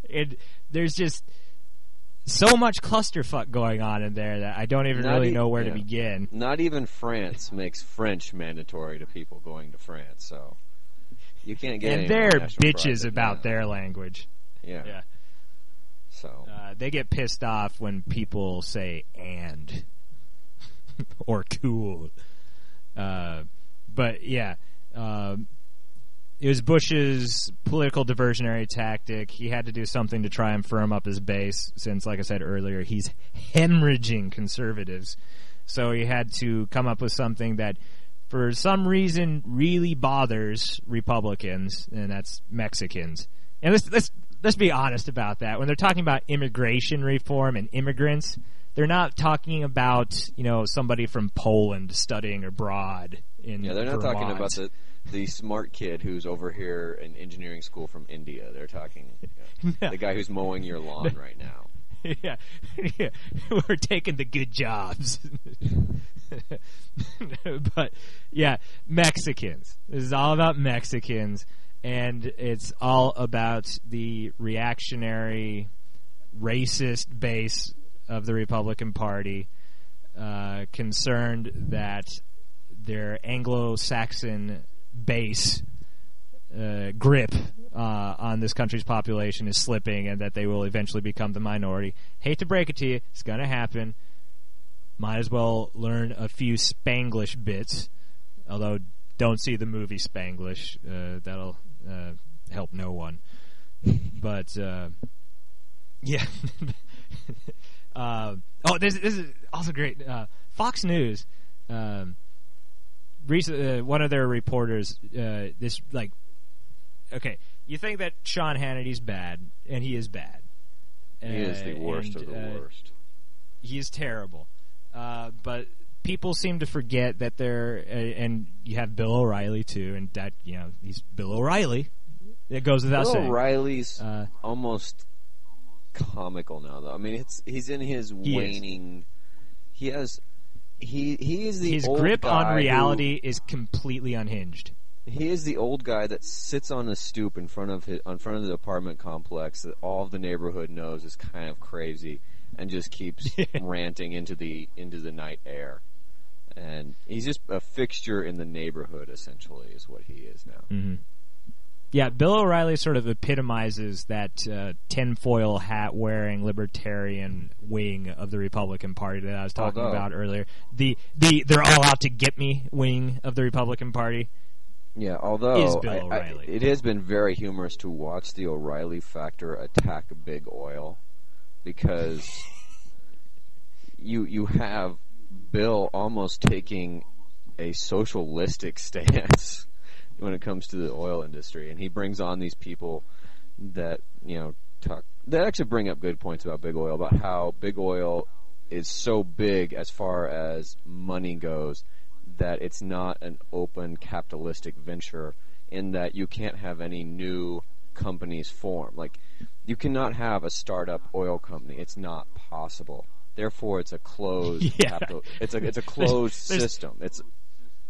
it, there's just so much clusterfuck going on in there that I don't even Not really e- know where to begin. Not even France makes French mandatory to people going to France, so you can't get. And they're more national pride bitches about their language. Yeah. Yeah. So Uh, they get pissed off when people say and [laughs] or cool. Uh, but yeah, um, it was Bush's political diversionary tactic. He had to do something to try and firm up his base, since, like I said earlier, he's hemorrhaging conservatives. So he had to come up with something that, for some reason, really bothers Republicans, and that's Mexicans. And let's let's let's be honest about that. When they're talking about immigration reform and immigrants, they're not talking about you know somebody from Poland studying abroad in Yeah, they're not Vermont. talking about the the smart kid who's over here in engineering school from India. They're talking [laughs] you know, the guy who's mowing your lawn [laughs] right now. yeah, [laughs] yeah. We're taking the good jobs. but yeah, Mexicans. This is all about Mexicans, and it's all about the reactionary, racist base of the Republican Party, uh, concerned that their Anglo-Saxon base uh, grip uh, on this country's population is slipping and that they will eventually become the minority. Hate to break it to you, it's going to happen. Might as well learn a few Spanglish bits, although don't see the movie Spanglish. Uh, that'll uh, help no one. [laughs] But uh, yeah. [laughs] uh, oh, this, this is also great. Fox News. Um, recent, uh, one of their reporters, uh, this like, okay, you think that Sean Hannity's bad, and he is bad. He is the Uh, worst and, of the uh, worst. He is terrible. Uh, but people seem to forget that they're, uh, and you have Bill O'Reilly too, and that you know he's Bill O'Reilly. It goes without Bill saying. O'Reilly's Uh, almost comical now, though. I mean, it's he's in his He is. waning. He has he he is the his grip on reality is completely unhinged. he is the old guy that sits on a stoop in front of his, in front of the apartment complex that all of the neighborhood knows is kind of crazy, and just keeps [laughs] ranting into the into the night air. And he's just a fixture in the neighborhood, essentially, is what he is now. Mm-hmm. Yeah, Bill O'Reilly sort of epitomizes that uh, tinfoil hat wearing libertarian wing of the Republican Party that I was talking Although- about earlier. The the they're all out to get me wing of the Republican Party. Yeah, although Is Bill I- I- it has been very humorous to watch the O'Reilly factor attack Big Oil because [laughs] you you have Bill almost taking a socialistic [laughs] stance when it comes to the oil industry, and he brings on these people that you know talk that actually bring up good points about Big Oil about how Big Oil is so big as far as money goes that it's not an open capitalistic venture in that you can't have any new companies form. Like you cannot have a startup oil company. It's not possible. Therefore, it's a closed [laughs] Yeah. capital. It's a it's a closed there's- system. It's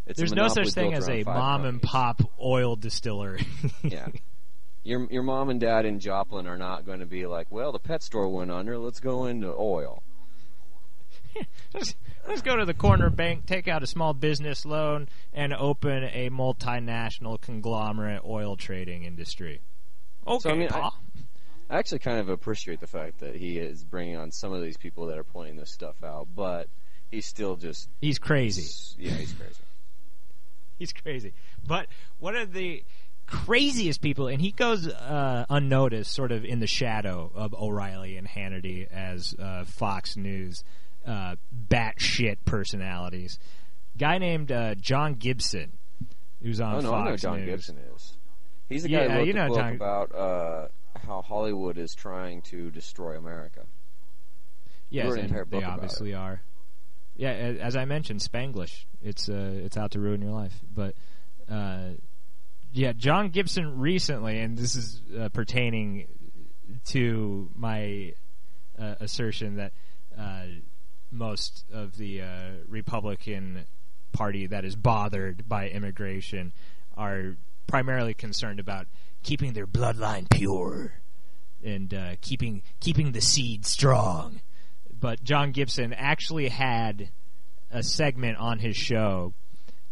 it's There's no such thing as a mom and pop oil distillery. [laughs] Yeah. Your your mom and dad in Joplin are not going to be like, well, the pet store went under. Let's go into oil. [laughs] let's, let's go to the corner bank, take out a small business loan, and open a multinational conglomerate oil trading industry. Okay, I mean, I-. I actually kind of appreciate the fact that he is bringing on some of these people that are pointing this stuff out, but he's still just He's crazy. Yeah, he's crazy. [laughs] He's crazy. But one of the craziest people, and he goes uh, unnoticed, sort of in the shadow of O'Reilly and Hannity as uh, Fox News uh, batshit personalities. Guy named uh, John Gibson, who's on oh no, Fox I know John News. Gibson is. He's the guy Yeah, who wrote you the book John- about uh, how Hollywood is trying to destroy America. Yes, an they obviously are. Yeah, as I mentioned, Spanglish. It's uh, it's out to ruin your life. But uh, yeah, John Gibson recently, and this is uh, pertaining to my uh, assertion that uh, most of the uh, Republican Party that is bothered by immigration are primarily concerned about keeping their bloodline pure and keeping keeping the seed strong. But John Gibson actually had a segment on his show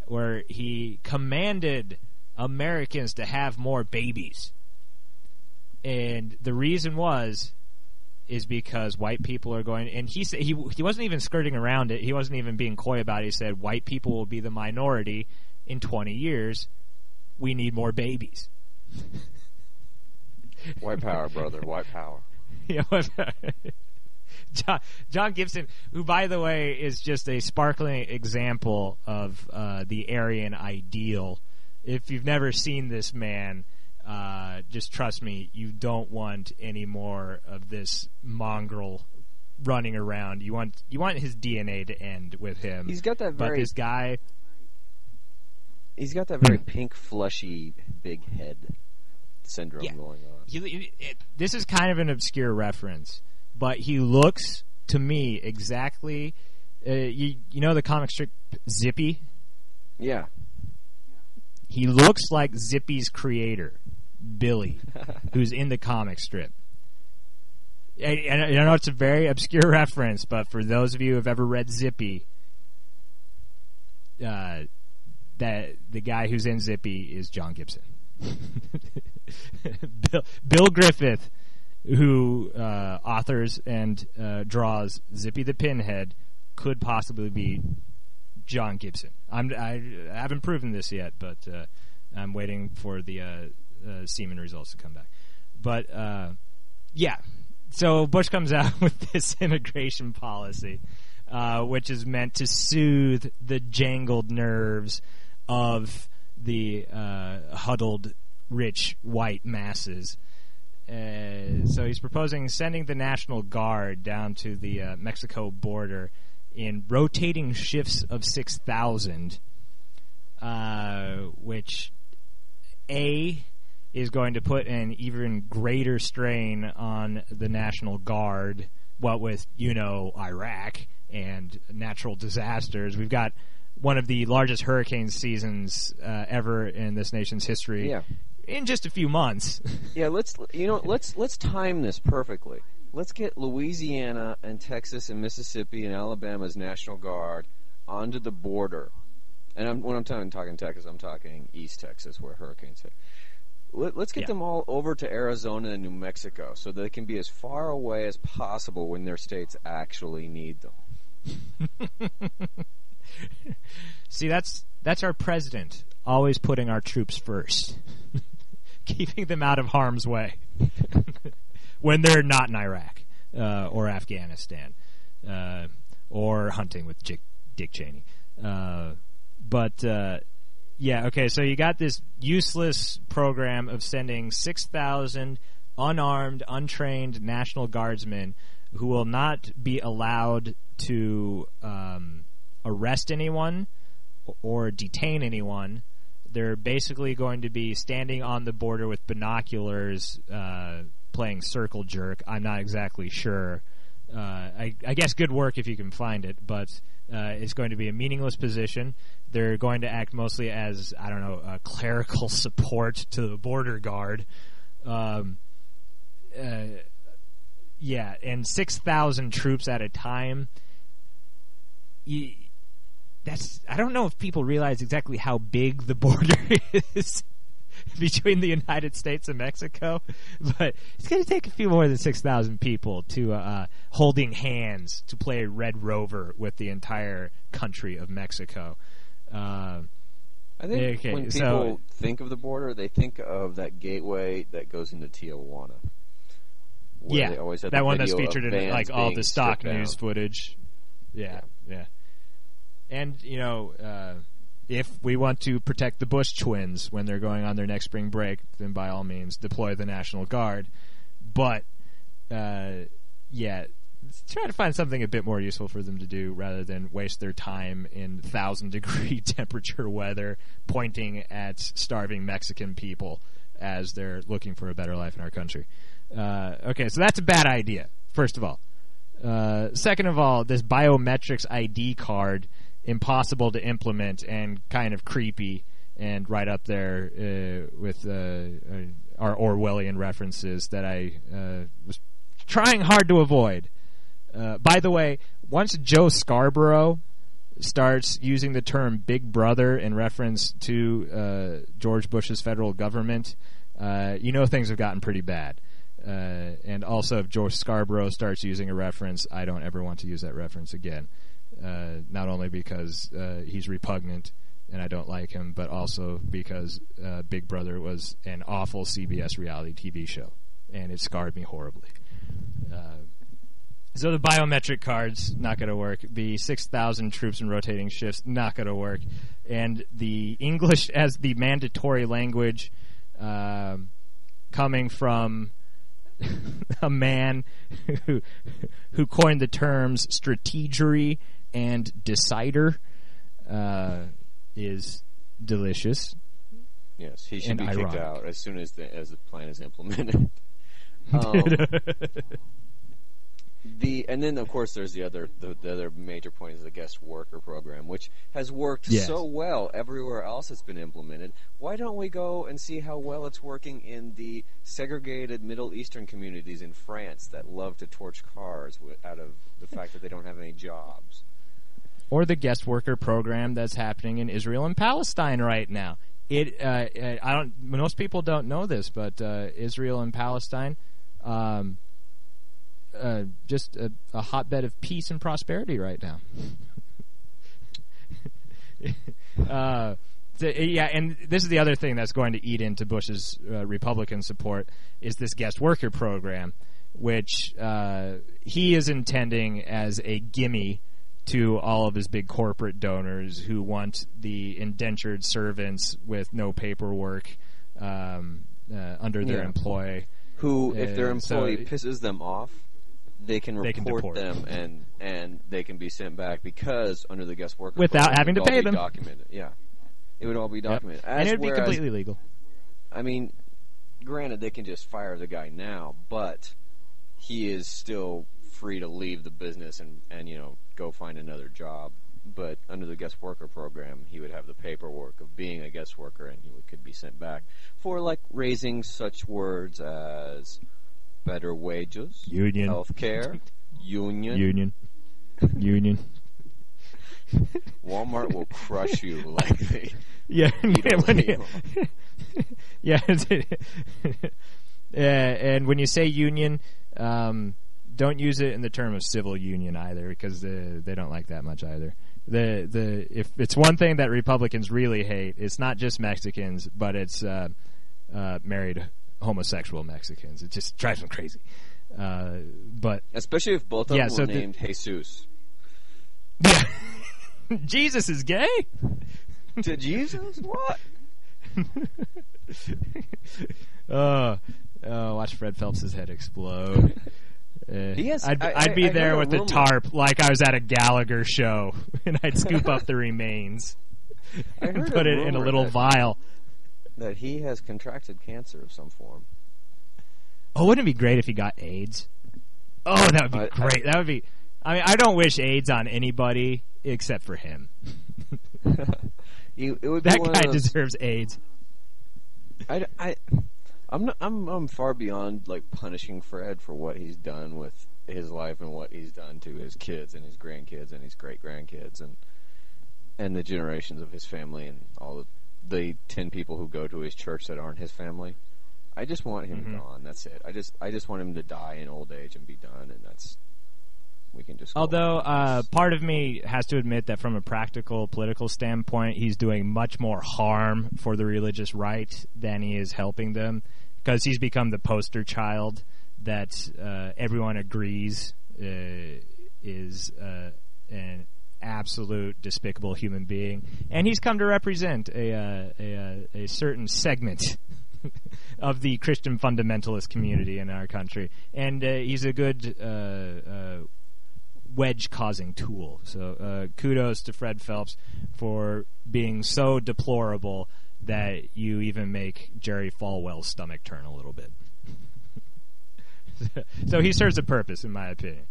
where he commanded Americans to have more babies. And the reason was is because white people are going and he said he he wasn't even skirting around it. He wasn't even being coy about it. He said white people will be the minority in 20 years. We need more babies. White power, brother. White power. [laughs] Yeah, what- [laughs] John, John, Gibson, who by the way is just a sparkling example of uh, the Aryan ideal. If you've never seen this man, uh, just trust me, you don't want any more of this mongrel running around. You want you want his DNA to end with him. He's got that but very this guy. He's got that very pink, fleshy, big head syndrome Yeah. going on. He, it, this is kind of an obscure reference, but he looks to me exactly. Uh, you you know the comic strip Zippy. Yeah. He looks like Zippy's creator, Billy, [laughs] who's in the comic strip. And and I know it's a very obscure [laughs] reference, but for those of you who have ever read Zippy, uh, that the guy who's in Zippy is John Gibson. [laughs] Bill, Bill Griffith, who uh, authors and uh, draws Zippy the Pinhead, could possibly be John Gibson. I'm, I, I haven't proven this yet, but uh, I'm waiting for the uh, uh, semen results to come back. But uh, yeah, so Bush comes [laughs] out with this immigration policy, which is meant to soothe the jangled nerves of the huddled rich white masses. Uh, so he's proposing sending the National Guard down to the uh, Mexico border in rotating shifts of 6,000, uh, which A is going to put an even greater strain on the National Guard, what with, you know, Iraq and natural disasters. We've got one of the largest hurricane seasons uh, ever in this nation's history Yeah. In just a few months. [laughs] Yeah, let's you know, let's let's time this perfectly. Let's get Louisiana and Texas and Mississippi and Alabama's National Guard onto the border. And I'm, when I'm talking, talking Texas, I'm talking East Texas, where hurricanes hit. Let, let's get Yeah. them all over to Arizona and New Mexico so they can be as far away as possible when their states actually need them. [laughs] See, that's that's our president always putting our troops first, [laughs] keeping them out of harm's way [laughs] when they're not in Iraq uh, or Afghanistan uh, or hunting with Dick, Dick Cheney. Uh, but uh, yeah, okay. So you got this useless program of sending six thousand unarmed, untrained National Guardsmen who will not be allowed to um, arrest anyone or detain anyone. They're basically going to be standing on the border with binoculars, uh, playing circle jerk. I'm not exactly sure. Uh, I, I guess good work if you can find it, but uh, it's going to be a meaningless position. They're going to act mostly as I don't know clerical [laughs] support to the border guard. Um, uh, yeah, and six thousand troops at a time. That's I don't know if people realize exactly how big the border [laughs] is between the United States and Mexico, but it's going to take a few more than six thousand people to uh, holding hands to play Red Rover with the entire country of Mexico. Uh, I think Okay, when so- people think of the border, they think of that gateway that goes into Tijuana. where yeah, they always had that one that's featured in like all the stock news footage. Yeah, yeah. And you know, uh, if we want to protect the Bush twins when they're going on their next spring break, then by all means deploy the National Guard. But uh, yeah, try to find something a bit more useful for them to do rather than waste their time in thousand degree [laughs] temperature weather pointing at starving Mexican people as they're looking for a better life in our country. Uh, okay, so that's a bad idea. First of all, uh, second of all, this biometrics ID card impossible to implement and kind of creepy and right up there uh, with uh, uh, our Orwellian references that I uh, was trying hard to avoid. Uh, by the way, once Joe Scarborough starts using the term "Big Brother" in reference to uh, George Bush's federal government, you know things have gotten pretty bad. And also, if George Scarborough starts using a reference, I don't ever want to use that reference again. Uh, not only because uh, he's repugnant and I don't like him, but also because uh, Big Brother was an awful CBS reality TV show, and it scarred me horribly. Uh, So the biometric cards not going to work. The six thousand troops in rotating shifts not going to work, and the English [laughs] as the mandatory language um, coming from [laughs] a man [laughs] who who coined the terms strategery and decider uh, is delicious. Yes, he should be ironic. kicked out as soon as the as the plan is implemented. [laughs] um, [laughs] the and then of course there's the other the, the other major point is the guest worker program, which has worked Yes. so well everywhere else it's been implemented. Why don't we go and see how well it's working in the segregated Middle Eastern communities in France that love to torch cars out of the fact that they don't have any jobs? Or the guest worker program that's happening in Israel and Palestine right now. It uh, uh, I don't most people don't know this, but uh, Israel and Palestine, um, uh, just a, a hotbed of peace and prosperity right now. [laughs] uh, so, yeah, and this is the other thing that's going to eat into Bush's uh, Republican support is this guest worker program, which uh, he is intending as a gimme to all of his big corporate donors who want the indentured servants with no paperwork um, uh, under their Yeah. employ. Who, if their Uh, so- employee pisses them off, they can They can report deport. them and and they can be sent back because under the guest worker Without program, having to pay them. Documented, yeah, it would all be Yep. documented. As and it would be completely legal. I mean, granted, they can just fire the guy now, but he is still free to leave the business and and you know go find another job. But under the guest worker program, he would have the paperwork of being a guest worker, and he would, could be sent back for like raising such words as better wages, Union. health care, union. Union. Union. [laughs] Walmart will crush you [laughs] like they Yeah, [laughs] you, yeah, uh, and when you say union, um, don't use it in the term of civil union either, because uh, they don't like that much either. The the if it's one thing that Republicans really hate, it's not just Mexicans, but it's uh, uh, married homosexual Mexicans. It just drives them crazy. Uh, but especially if both of Yeah, them so were the- named Jesus. Yeah. [laughs] Jesus is gay. to Jesus? What? oh, [laughs] oh, watch Fred Phelps' head explode. Uh, He has- I'd, I- I'd be I there with a the tarp like I was at a Gallagher show, [laughs] and I'd scoop up the remains [laughs] and put it in a little that- vial. that he has contracted cancer of some form. Oh, wouldn't it be great if he got AIDS? Oh, that would be I- I- great. that would be. I mean, I don't wish AIDS on anybody except for him. [laughs] You, it would be That one guy those, deserves AIDS. I, I, I'm not, I'm I'm far beyond like punishing Fred for what he's done with his life and what he's done to his kids and his grandkids and his great grandkids and and the generations of his family and all the the ten people who go to his church that aren't his family. I just want him Mhm. gone. That's it. I just I just want him to die in old age and be done, and that's we can just. Although uh, part of me has to admit that from a practical political standpoint, he's doing much more harm for the religious right than he is helping them, because he's become the poster child that uh, everyone agrees uh, is uh, an absolute despicable human being, and he's come to represent a uh, a, uh, a certain segment. [laughs] of the Christian fundamentalist community in our country, and uh, he's a good uh, uh, wedge causing tool. So uh, kudos to Fred Phelps for being so deplorable that you even make Jerry Falwell's stomach turn a little bit. [laughs] so he serves a purpose, in my opinion.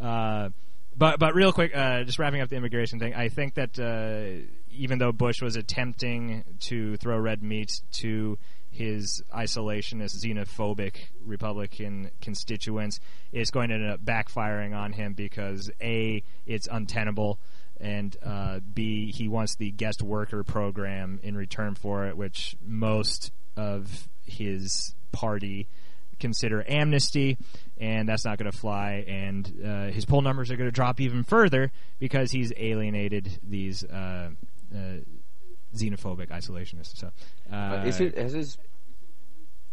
Uh, but but real quick, uh, just wrapping up the immigration thing, I think that uh, even though Bush was attempting to throw red meat to his isolationist, xenophobic Republican constituents, is going to end up backfiring on him because a it's untenable, and uh, b he wants the guest worker program in return for it, which most of his party consider amnesty, and that's not going to fly. And uh, his poll numbers are going to drop even further because he's alienated these uh, uh, xenophobic isolationist. So, uh, Uh, is it has his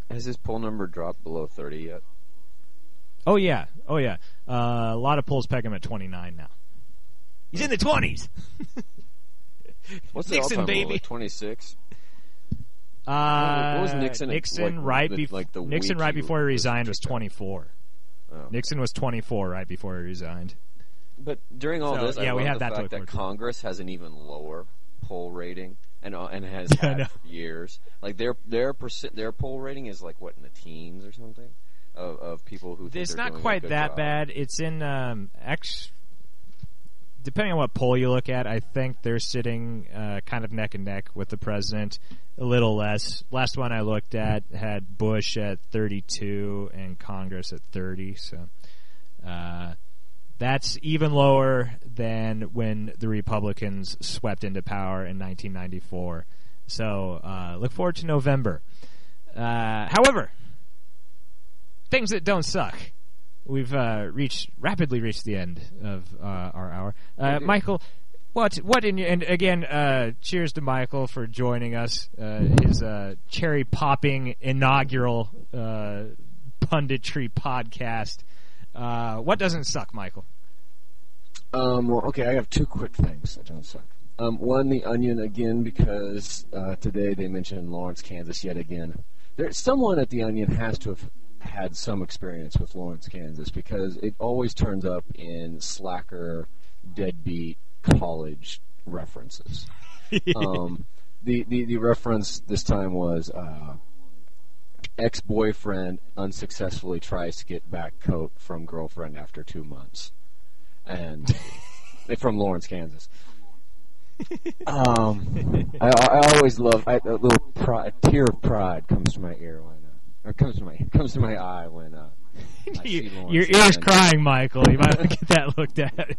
has his poll number dropped below thirty yet? Oh yeah, oh yeah. Uh, a lot of polls peg him at 29 now. He's in the 20s. [laughs] What's the Nixon, baby. 26? Uh, what was Nixon Nixon like, right before like, the Nixon right before he resigned was 24. Oh. Nixon was 24 right before he resigned. But during all So, this, I yeah, we have the that fact that. Congress has an even lower poll rating and uh, and has [laughs] know. had for years. Like their their percent their poll rating is like what in the teens or something of, of people who. think It's not quite that job. bad. It's in um, X. Depending on what poll you look at, I think they're sitting uh, kind of neck and neck with the president. A little less. Last one I looked at had Bush at 32 and Congress at 30. So uh, that's even lower than when the Republicans swept into power in 1994. So uh, look forward to November. Uh, however, things that don't suck. We've uh, reached rapidly reached the end of uh, our hour. Uh, Michael, what what in your, and again, uh, cheers to Michael for joining us. Uh, his uh, cherry popping inaugural uh, punditry podcast. Uh, what doesn't suck, Michael? Um, well, okay, I have two quick things that don't suck. Um, one, the Onion again because uh, today they mentioned Lawrence, Kansas yet again. There, someone at the Onion has to have had some experience with Lawrence, Kansas because it always turns up in slacker, deadbeat college references. [laughs] um, the, the the reference this time was uh, ex-boyfriend unsuccessfully tries to get back coat from girlfriend after two months, and [laughs] from Lawrence, Kansas. [laughs] Um, I, I always love I, a little pride, a tear of pride comes to my ear when, uh, or comes to my [laughs] comes to my eye when uh, You- your ear's crying, Michael. You might want to get that looked at.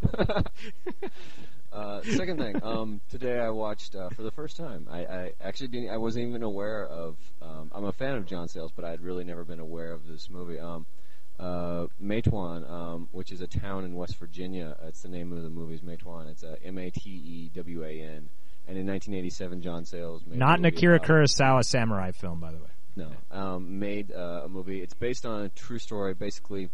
Uh, second thing, um, today I watched uh, for the first time. I, I actually didn't. I wasn't even aware of. Um, I'm a fan of John Sayles, but I'd really never been aware of this movie. Um, uh, Matewan, um, which is a town in West Virginia. It's the name of the movie. Is Matewan. It's uh, M A T E W A N. And in 1987, John Sayles made Not an movie Akira about- Kurosawa samurai film, by the way. no, um, made uh, a movie. It's based on a true story. Basically,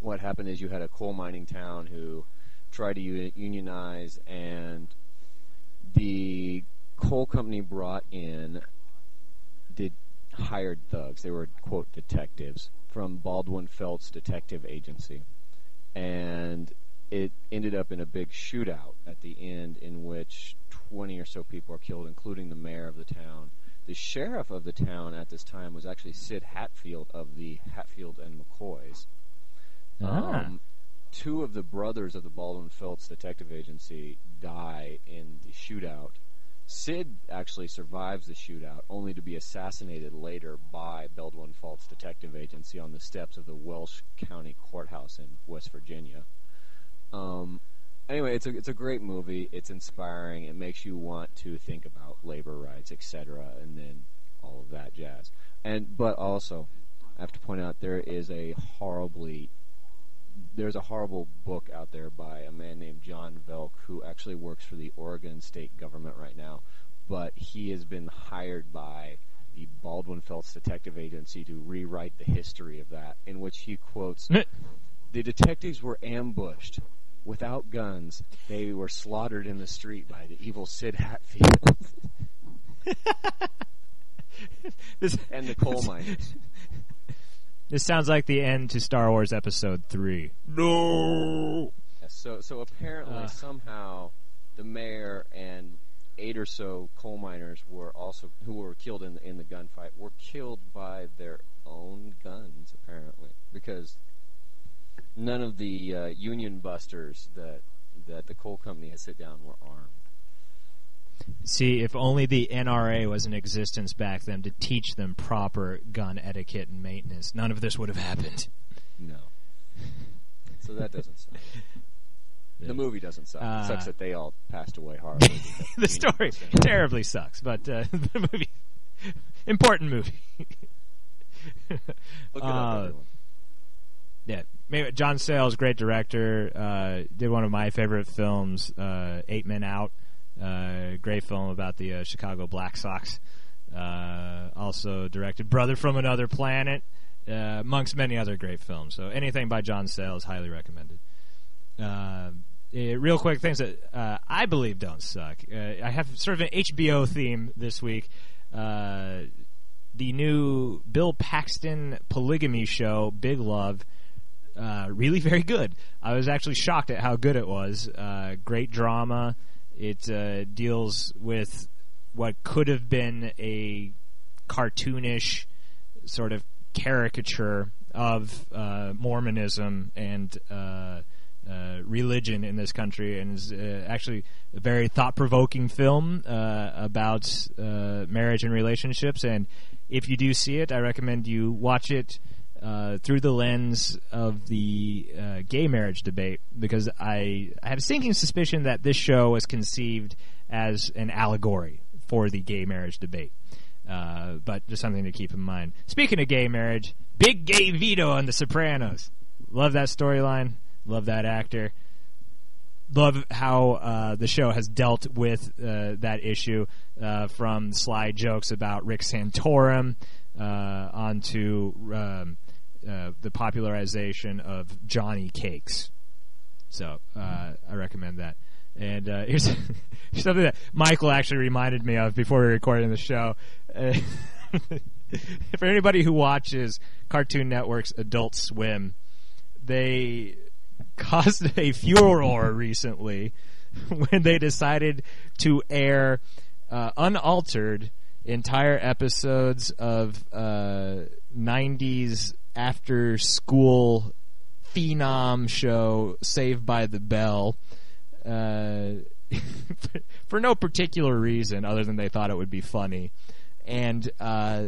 what happened is you had a coal mining town who tried to unionize, and the coal company brought in did hired thugs. They were quote detectives from Baldwin Felts Detective Agency, and it ended up in a big shootout at the end, in which 20 or so people are killed, including the mayor of the town. The sheriff of the town at this time was actually Sid Hatfield of the Hatfield and McCoys. Ah. Um, two of the brothers of the Baldwin Felts Detective Agency die in the shootout. Sid actually survives the shootout, only to be assassinated later by Baldwin Felts Detective Agency on the steps of the Welch County Courthouse in West Virginia. Um, anyway, it's a it's a great movie. It's inspiring. It makes you want to think about labor rights, etc., and then all of that jazz. And but also, I have to point out there is a horribly there's a horrible book out there by a man named John Velk who actually works for the Oregon state government right now, but he has been hired by the Baldwin Felts Detective Agency to rewrite the history of that, in which he quotes the detectives were ambushed without guns. They were slaughtered in the street by the evil Sid Hatfield This, [laughs] and the coal miners. This sounds like the end to Star Wars Episode 3. No! Yes, so, so apparently, Uh. somehow, the mayor and eight or so coal miners were also who were killed in the, in the gunfight were killed by their own guns. Apparently, because none of the uh, union busters that that the coal company had sit down were armed. See, if only the NRA was in existence back then to teach them proper gun etiquette and maintenance, none of this would have happened. No. So that doesn't suck. [laughs] The movie doesn't suck. Uh, it sucks that they all passed away horribly. [laughs] the story terribly sucks, but uh, [laughs] the movie, important movie. Look it Uh, up, everyone. Yeah, maybe John Sayles, great director, uh, did one of my favorite films, uh, Eight Men Out. Uh, great film about the uh, Chicago Black Sox. Uh, also directed Brother from Another Planet uh, amongst many other great films. So anything by John Sayles, highly recommended. Uh, eh, real quick things that uh, I believe don't suck. I have sort of an HBO theme this week. The new Bill Paxton polygamy show, Big Love, really [laughs] very good. I was actually shocked at how good it was. Great drama. It uh, deals with what could have been a cartoonish sort of caricature of uh, Mormonism and uh, uh, religion in this country, and is actually a very thought-provoking film about marriage and relationships. And if you do see it, I recommend you watch it uh, through the lens of the uh, gay marriage debate because I, I have a sinking suspicion that this show was conceived as an allegory for the gay marriage debate. Uh, but just something to keep in mind. Speaking of gay marriage, big gay Vito on The Sopranos. Love that storyline. Love that actor. Love how uh, the show has dealt with uh, that issue uh, from sly jokes about Rick Santorum onto um, uh, the popularization of Johnny Cakes. So uh, I recommend that. And uh, [laughs] here's something that Michael actually reminded me of before we were recording the show. [laughs] for anybody who watches Cartoon Network's Adult Swim, they caused a furor recently [laughs] when they decided to air uh, unaltered entire episodes of uh, 90s after school phenom show Saved by the Bell. Uh, [laughs] for no particular reason other than they thought it would be funny. And uh,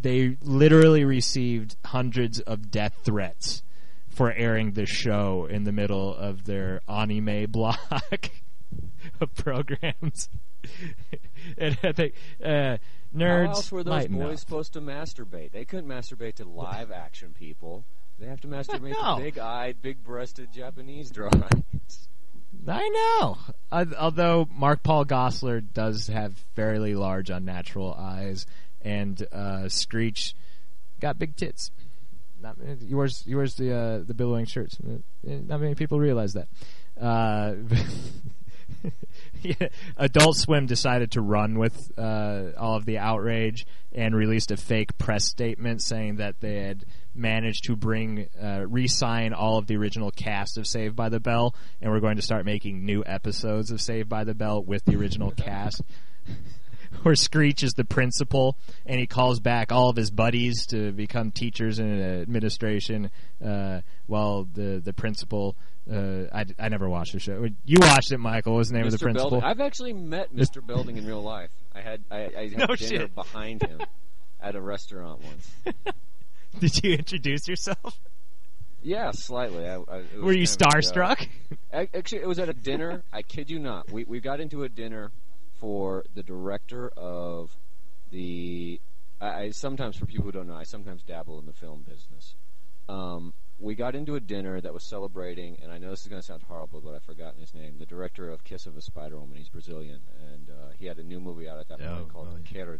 they literally received hundreds of death threats for airing this show in the middle of their anime [laughs] block of programs. [laughs] and I think uh, nerds. How else were those boys know. supposed to masturbate? They couldn't masturbate to live action people. They have to masturbate to big-eyed, big-breasted Japanese drawings. [laughs] I know. Uh, although Mark Paul Gosselaar does have fairly large unnatural eyes, and uh, Screech got big tits. Not he wears he wears the uh, the billowing shirts. Uh, not many people realize that. [laughs] [laughs] Yeah, Adult Swim decided to run with uh, all of the outrage and released a fake press statement saying that they had managed to bring uh, re-sign all of the original cast of Saved by the Bell, and we're going to start making new episodes of Saved by the Bell with the original [laughs] cast. [laughs] Where Screech is the principal, and he calls back all of his buddies to become teachers in administration, uh, while the the principal uh, I, I never watched the show. You watched it, Michael. What was the name Mr. of the principal? Belding. I've actually met [laughs] Mr. Belding in real life. I had I, I had no dinner shit. behind him [laughs] at a restaurant once. Did you introduce yourself? Yeah, slightly. I, I, Were you starstruck? actually, it was at a dinner. I kid you not. We we got into a dinner for the director of the. I, I sometimes, for people who don't know, I sometimes dabble in the film business. Um, we got into a dinner that was celebrating, and I know this is going to sound horrible, but I've forgotten his name. The director of Kiss of a Spider Woman. He's Brazilian, and uh, he had a new movie out at that oh, point called oh, yeah. Quero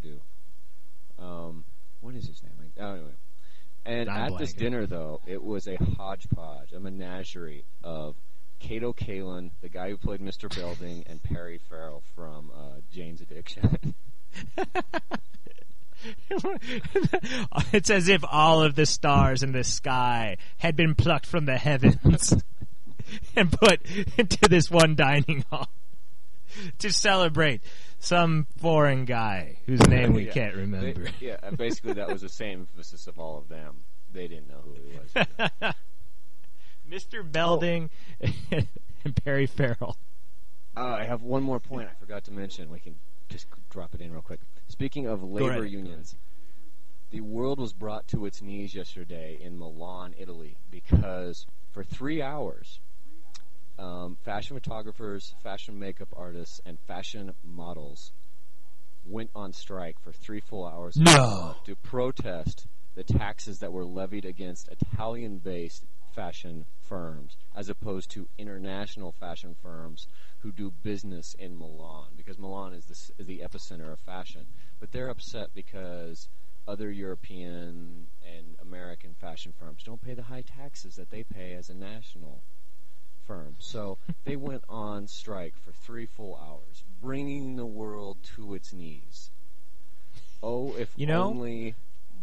Um, what is his name? Oh, anyway. And I'm at this dinner, though, it was a hodgepodge, a menagerie of Kato Kaelin, the guy who played Mr. Belding, and Perry Farrell from uh, Jane's Addiction. [laughs] it's as if all of the stars in the sky had been plucked from the heavens [laughs] and put into this one dining hall [laughs] to celebrate some foreign guy whose name we Yeah. can't remember. They- yeah, and basically that was the same emphasis of all of them. They didn't know who he was. Mr. Belding [laughs] and Perry Farrell. Uh, I have one more point I forgot to mention. We can just drop it in real quick. Speaking of labor unions, the world was brought to its knees yesterday in Milan, Italy, because for three hours, um, fashion photographers, fashion makeup artists, and fashion models went on strike for three full hours No. to protest the taxes that were levied against Italian-based fashion firms as opposed to international fashion firms who do business in Milan because Milan is the, is the epicenter of fashion. But they're upset because other European and American fashion firms don't pay the high taxes that they pay as a national firm. So [laughs] they went on strike for three full hours, bringing the world to its knees. Oh, if You know- only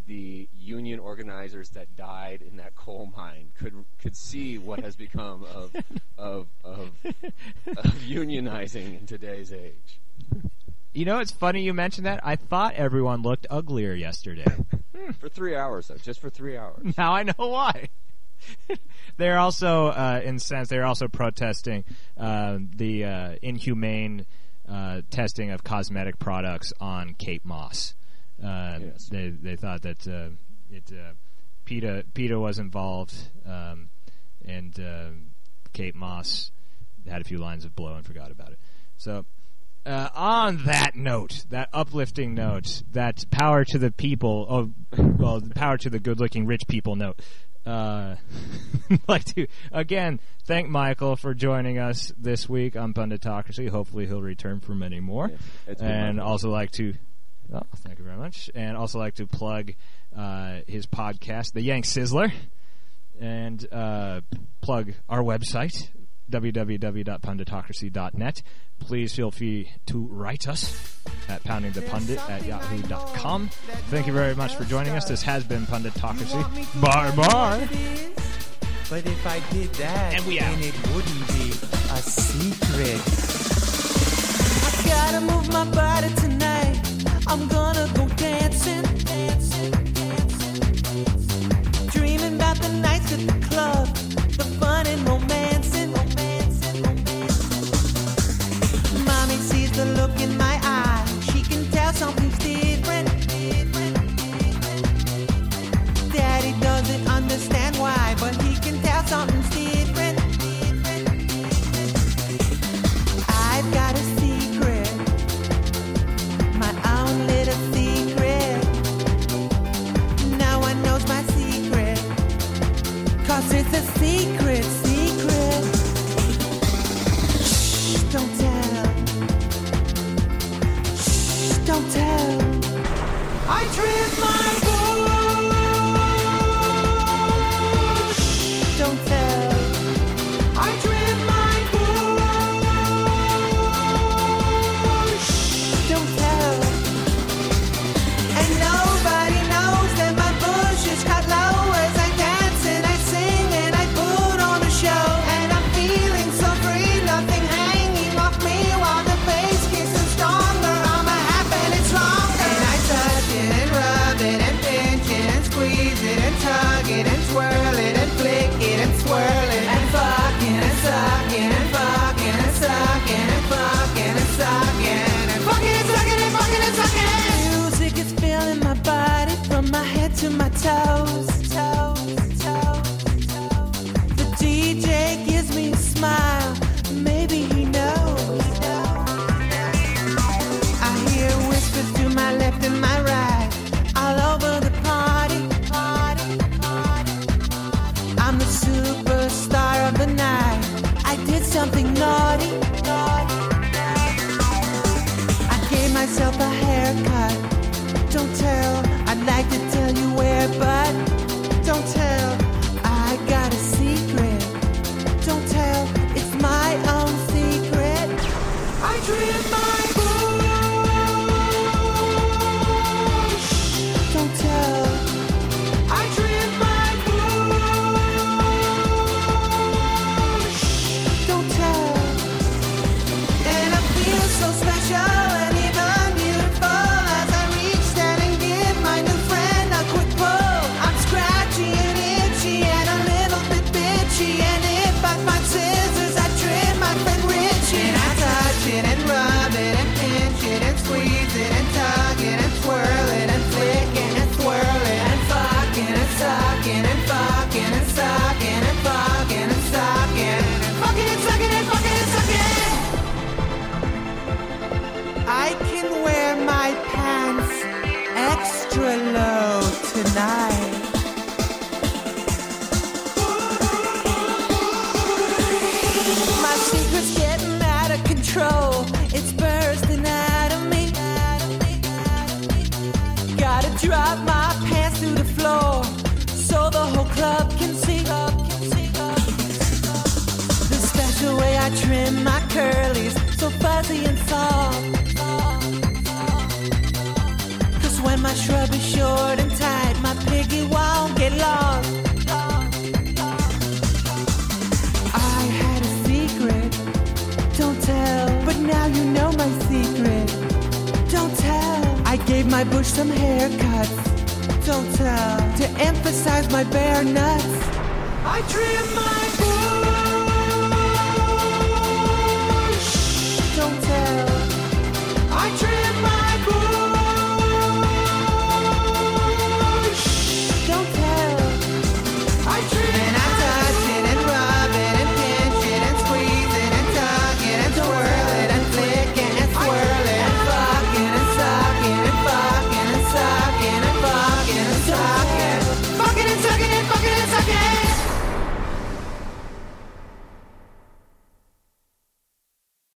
the union organizers that died in that coal mine could could see what has become of of, of, of [laughs] unionizing in today's age. You know, it's funny you mentioned that. I thought everyone looked uglier yesterday. For three hours, though, just for three hours. [laughs] now I know why. [laughs] they're also uh, sense They're also protesting uh, the uh, inhumane uh, testing of cosmetic products on Kate Moss. Uh, Yes. They they thought that uh, it uh, PETA PETA was involved, um, and uh, Kate Moss had a few lines of blow and forgot about it. So. Uh, on that note, that uplifting note, that power to the people, oh, well, power to the good-looking rich people note, uh, [laughs] like to again thank Michael for joining us this week on Punditocracy. Hopefully, he'll return for many more. Yes, it's been my and also like to, oh, thank you very much. And also like to plug uh, his podcast, The Yank Sizzler, and uh, plug our website www.punditocracy.net. Please feel free to write us at poundingthepundit at yahoo.com. Thank you very much for joining us. This has been Punditocracy. Bye bye. But if I did that, And we then it wouldn't be a secret. I gotta move my body tonight. I'm gonna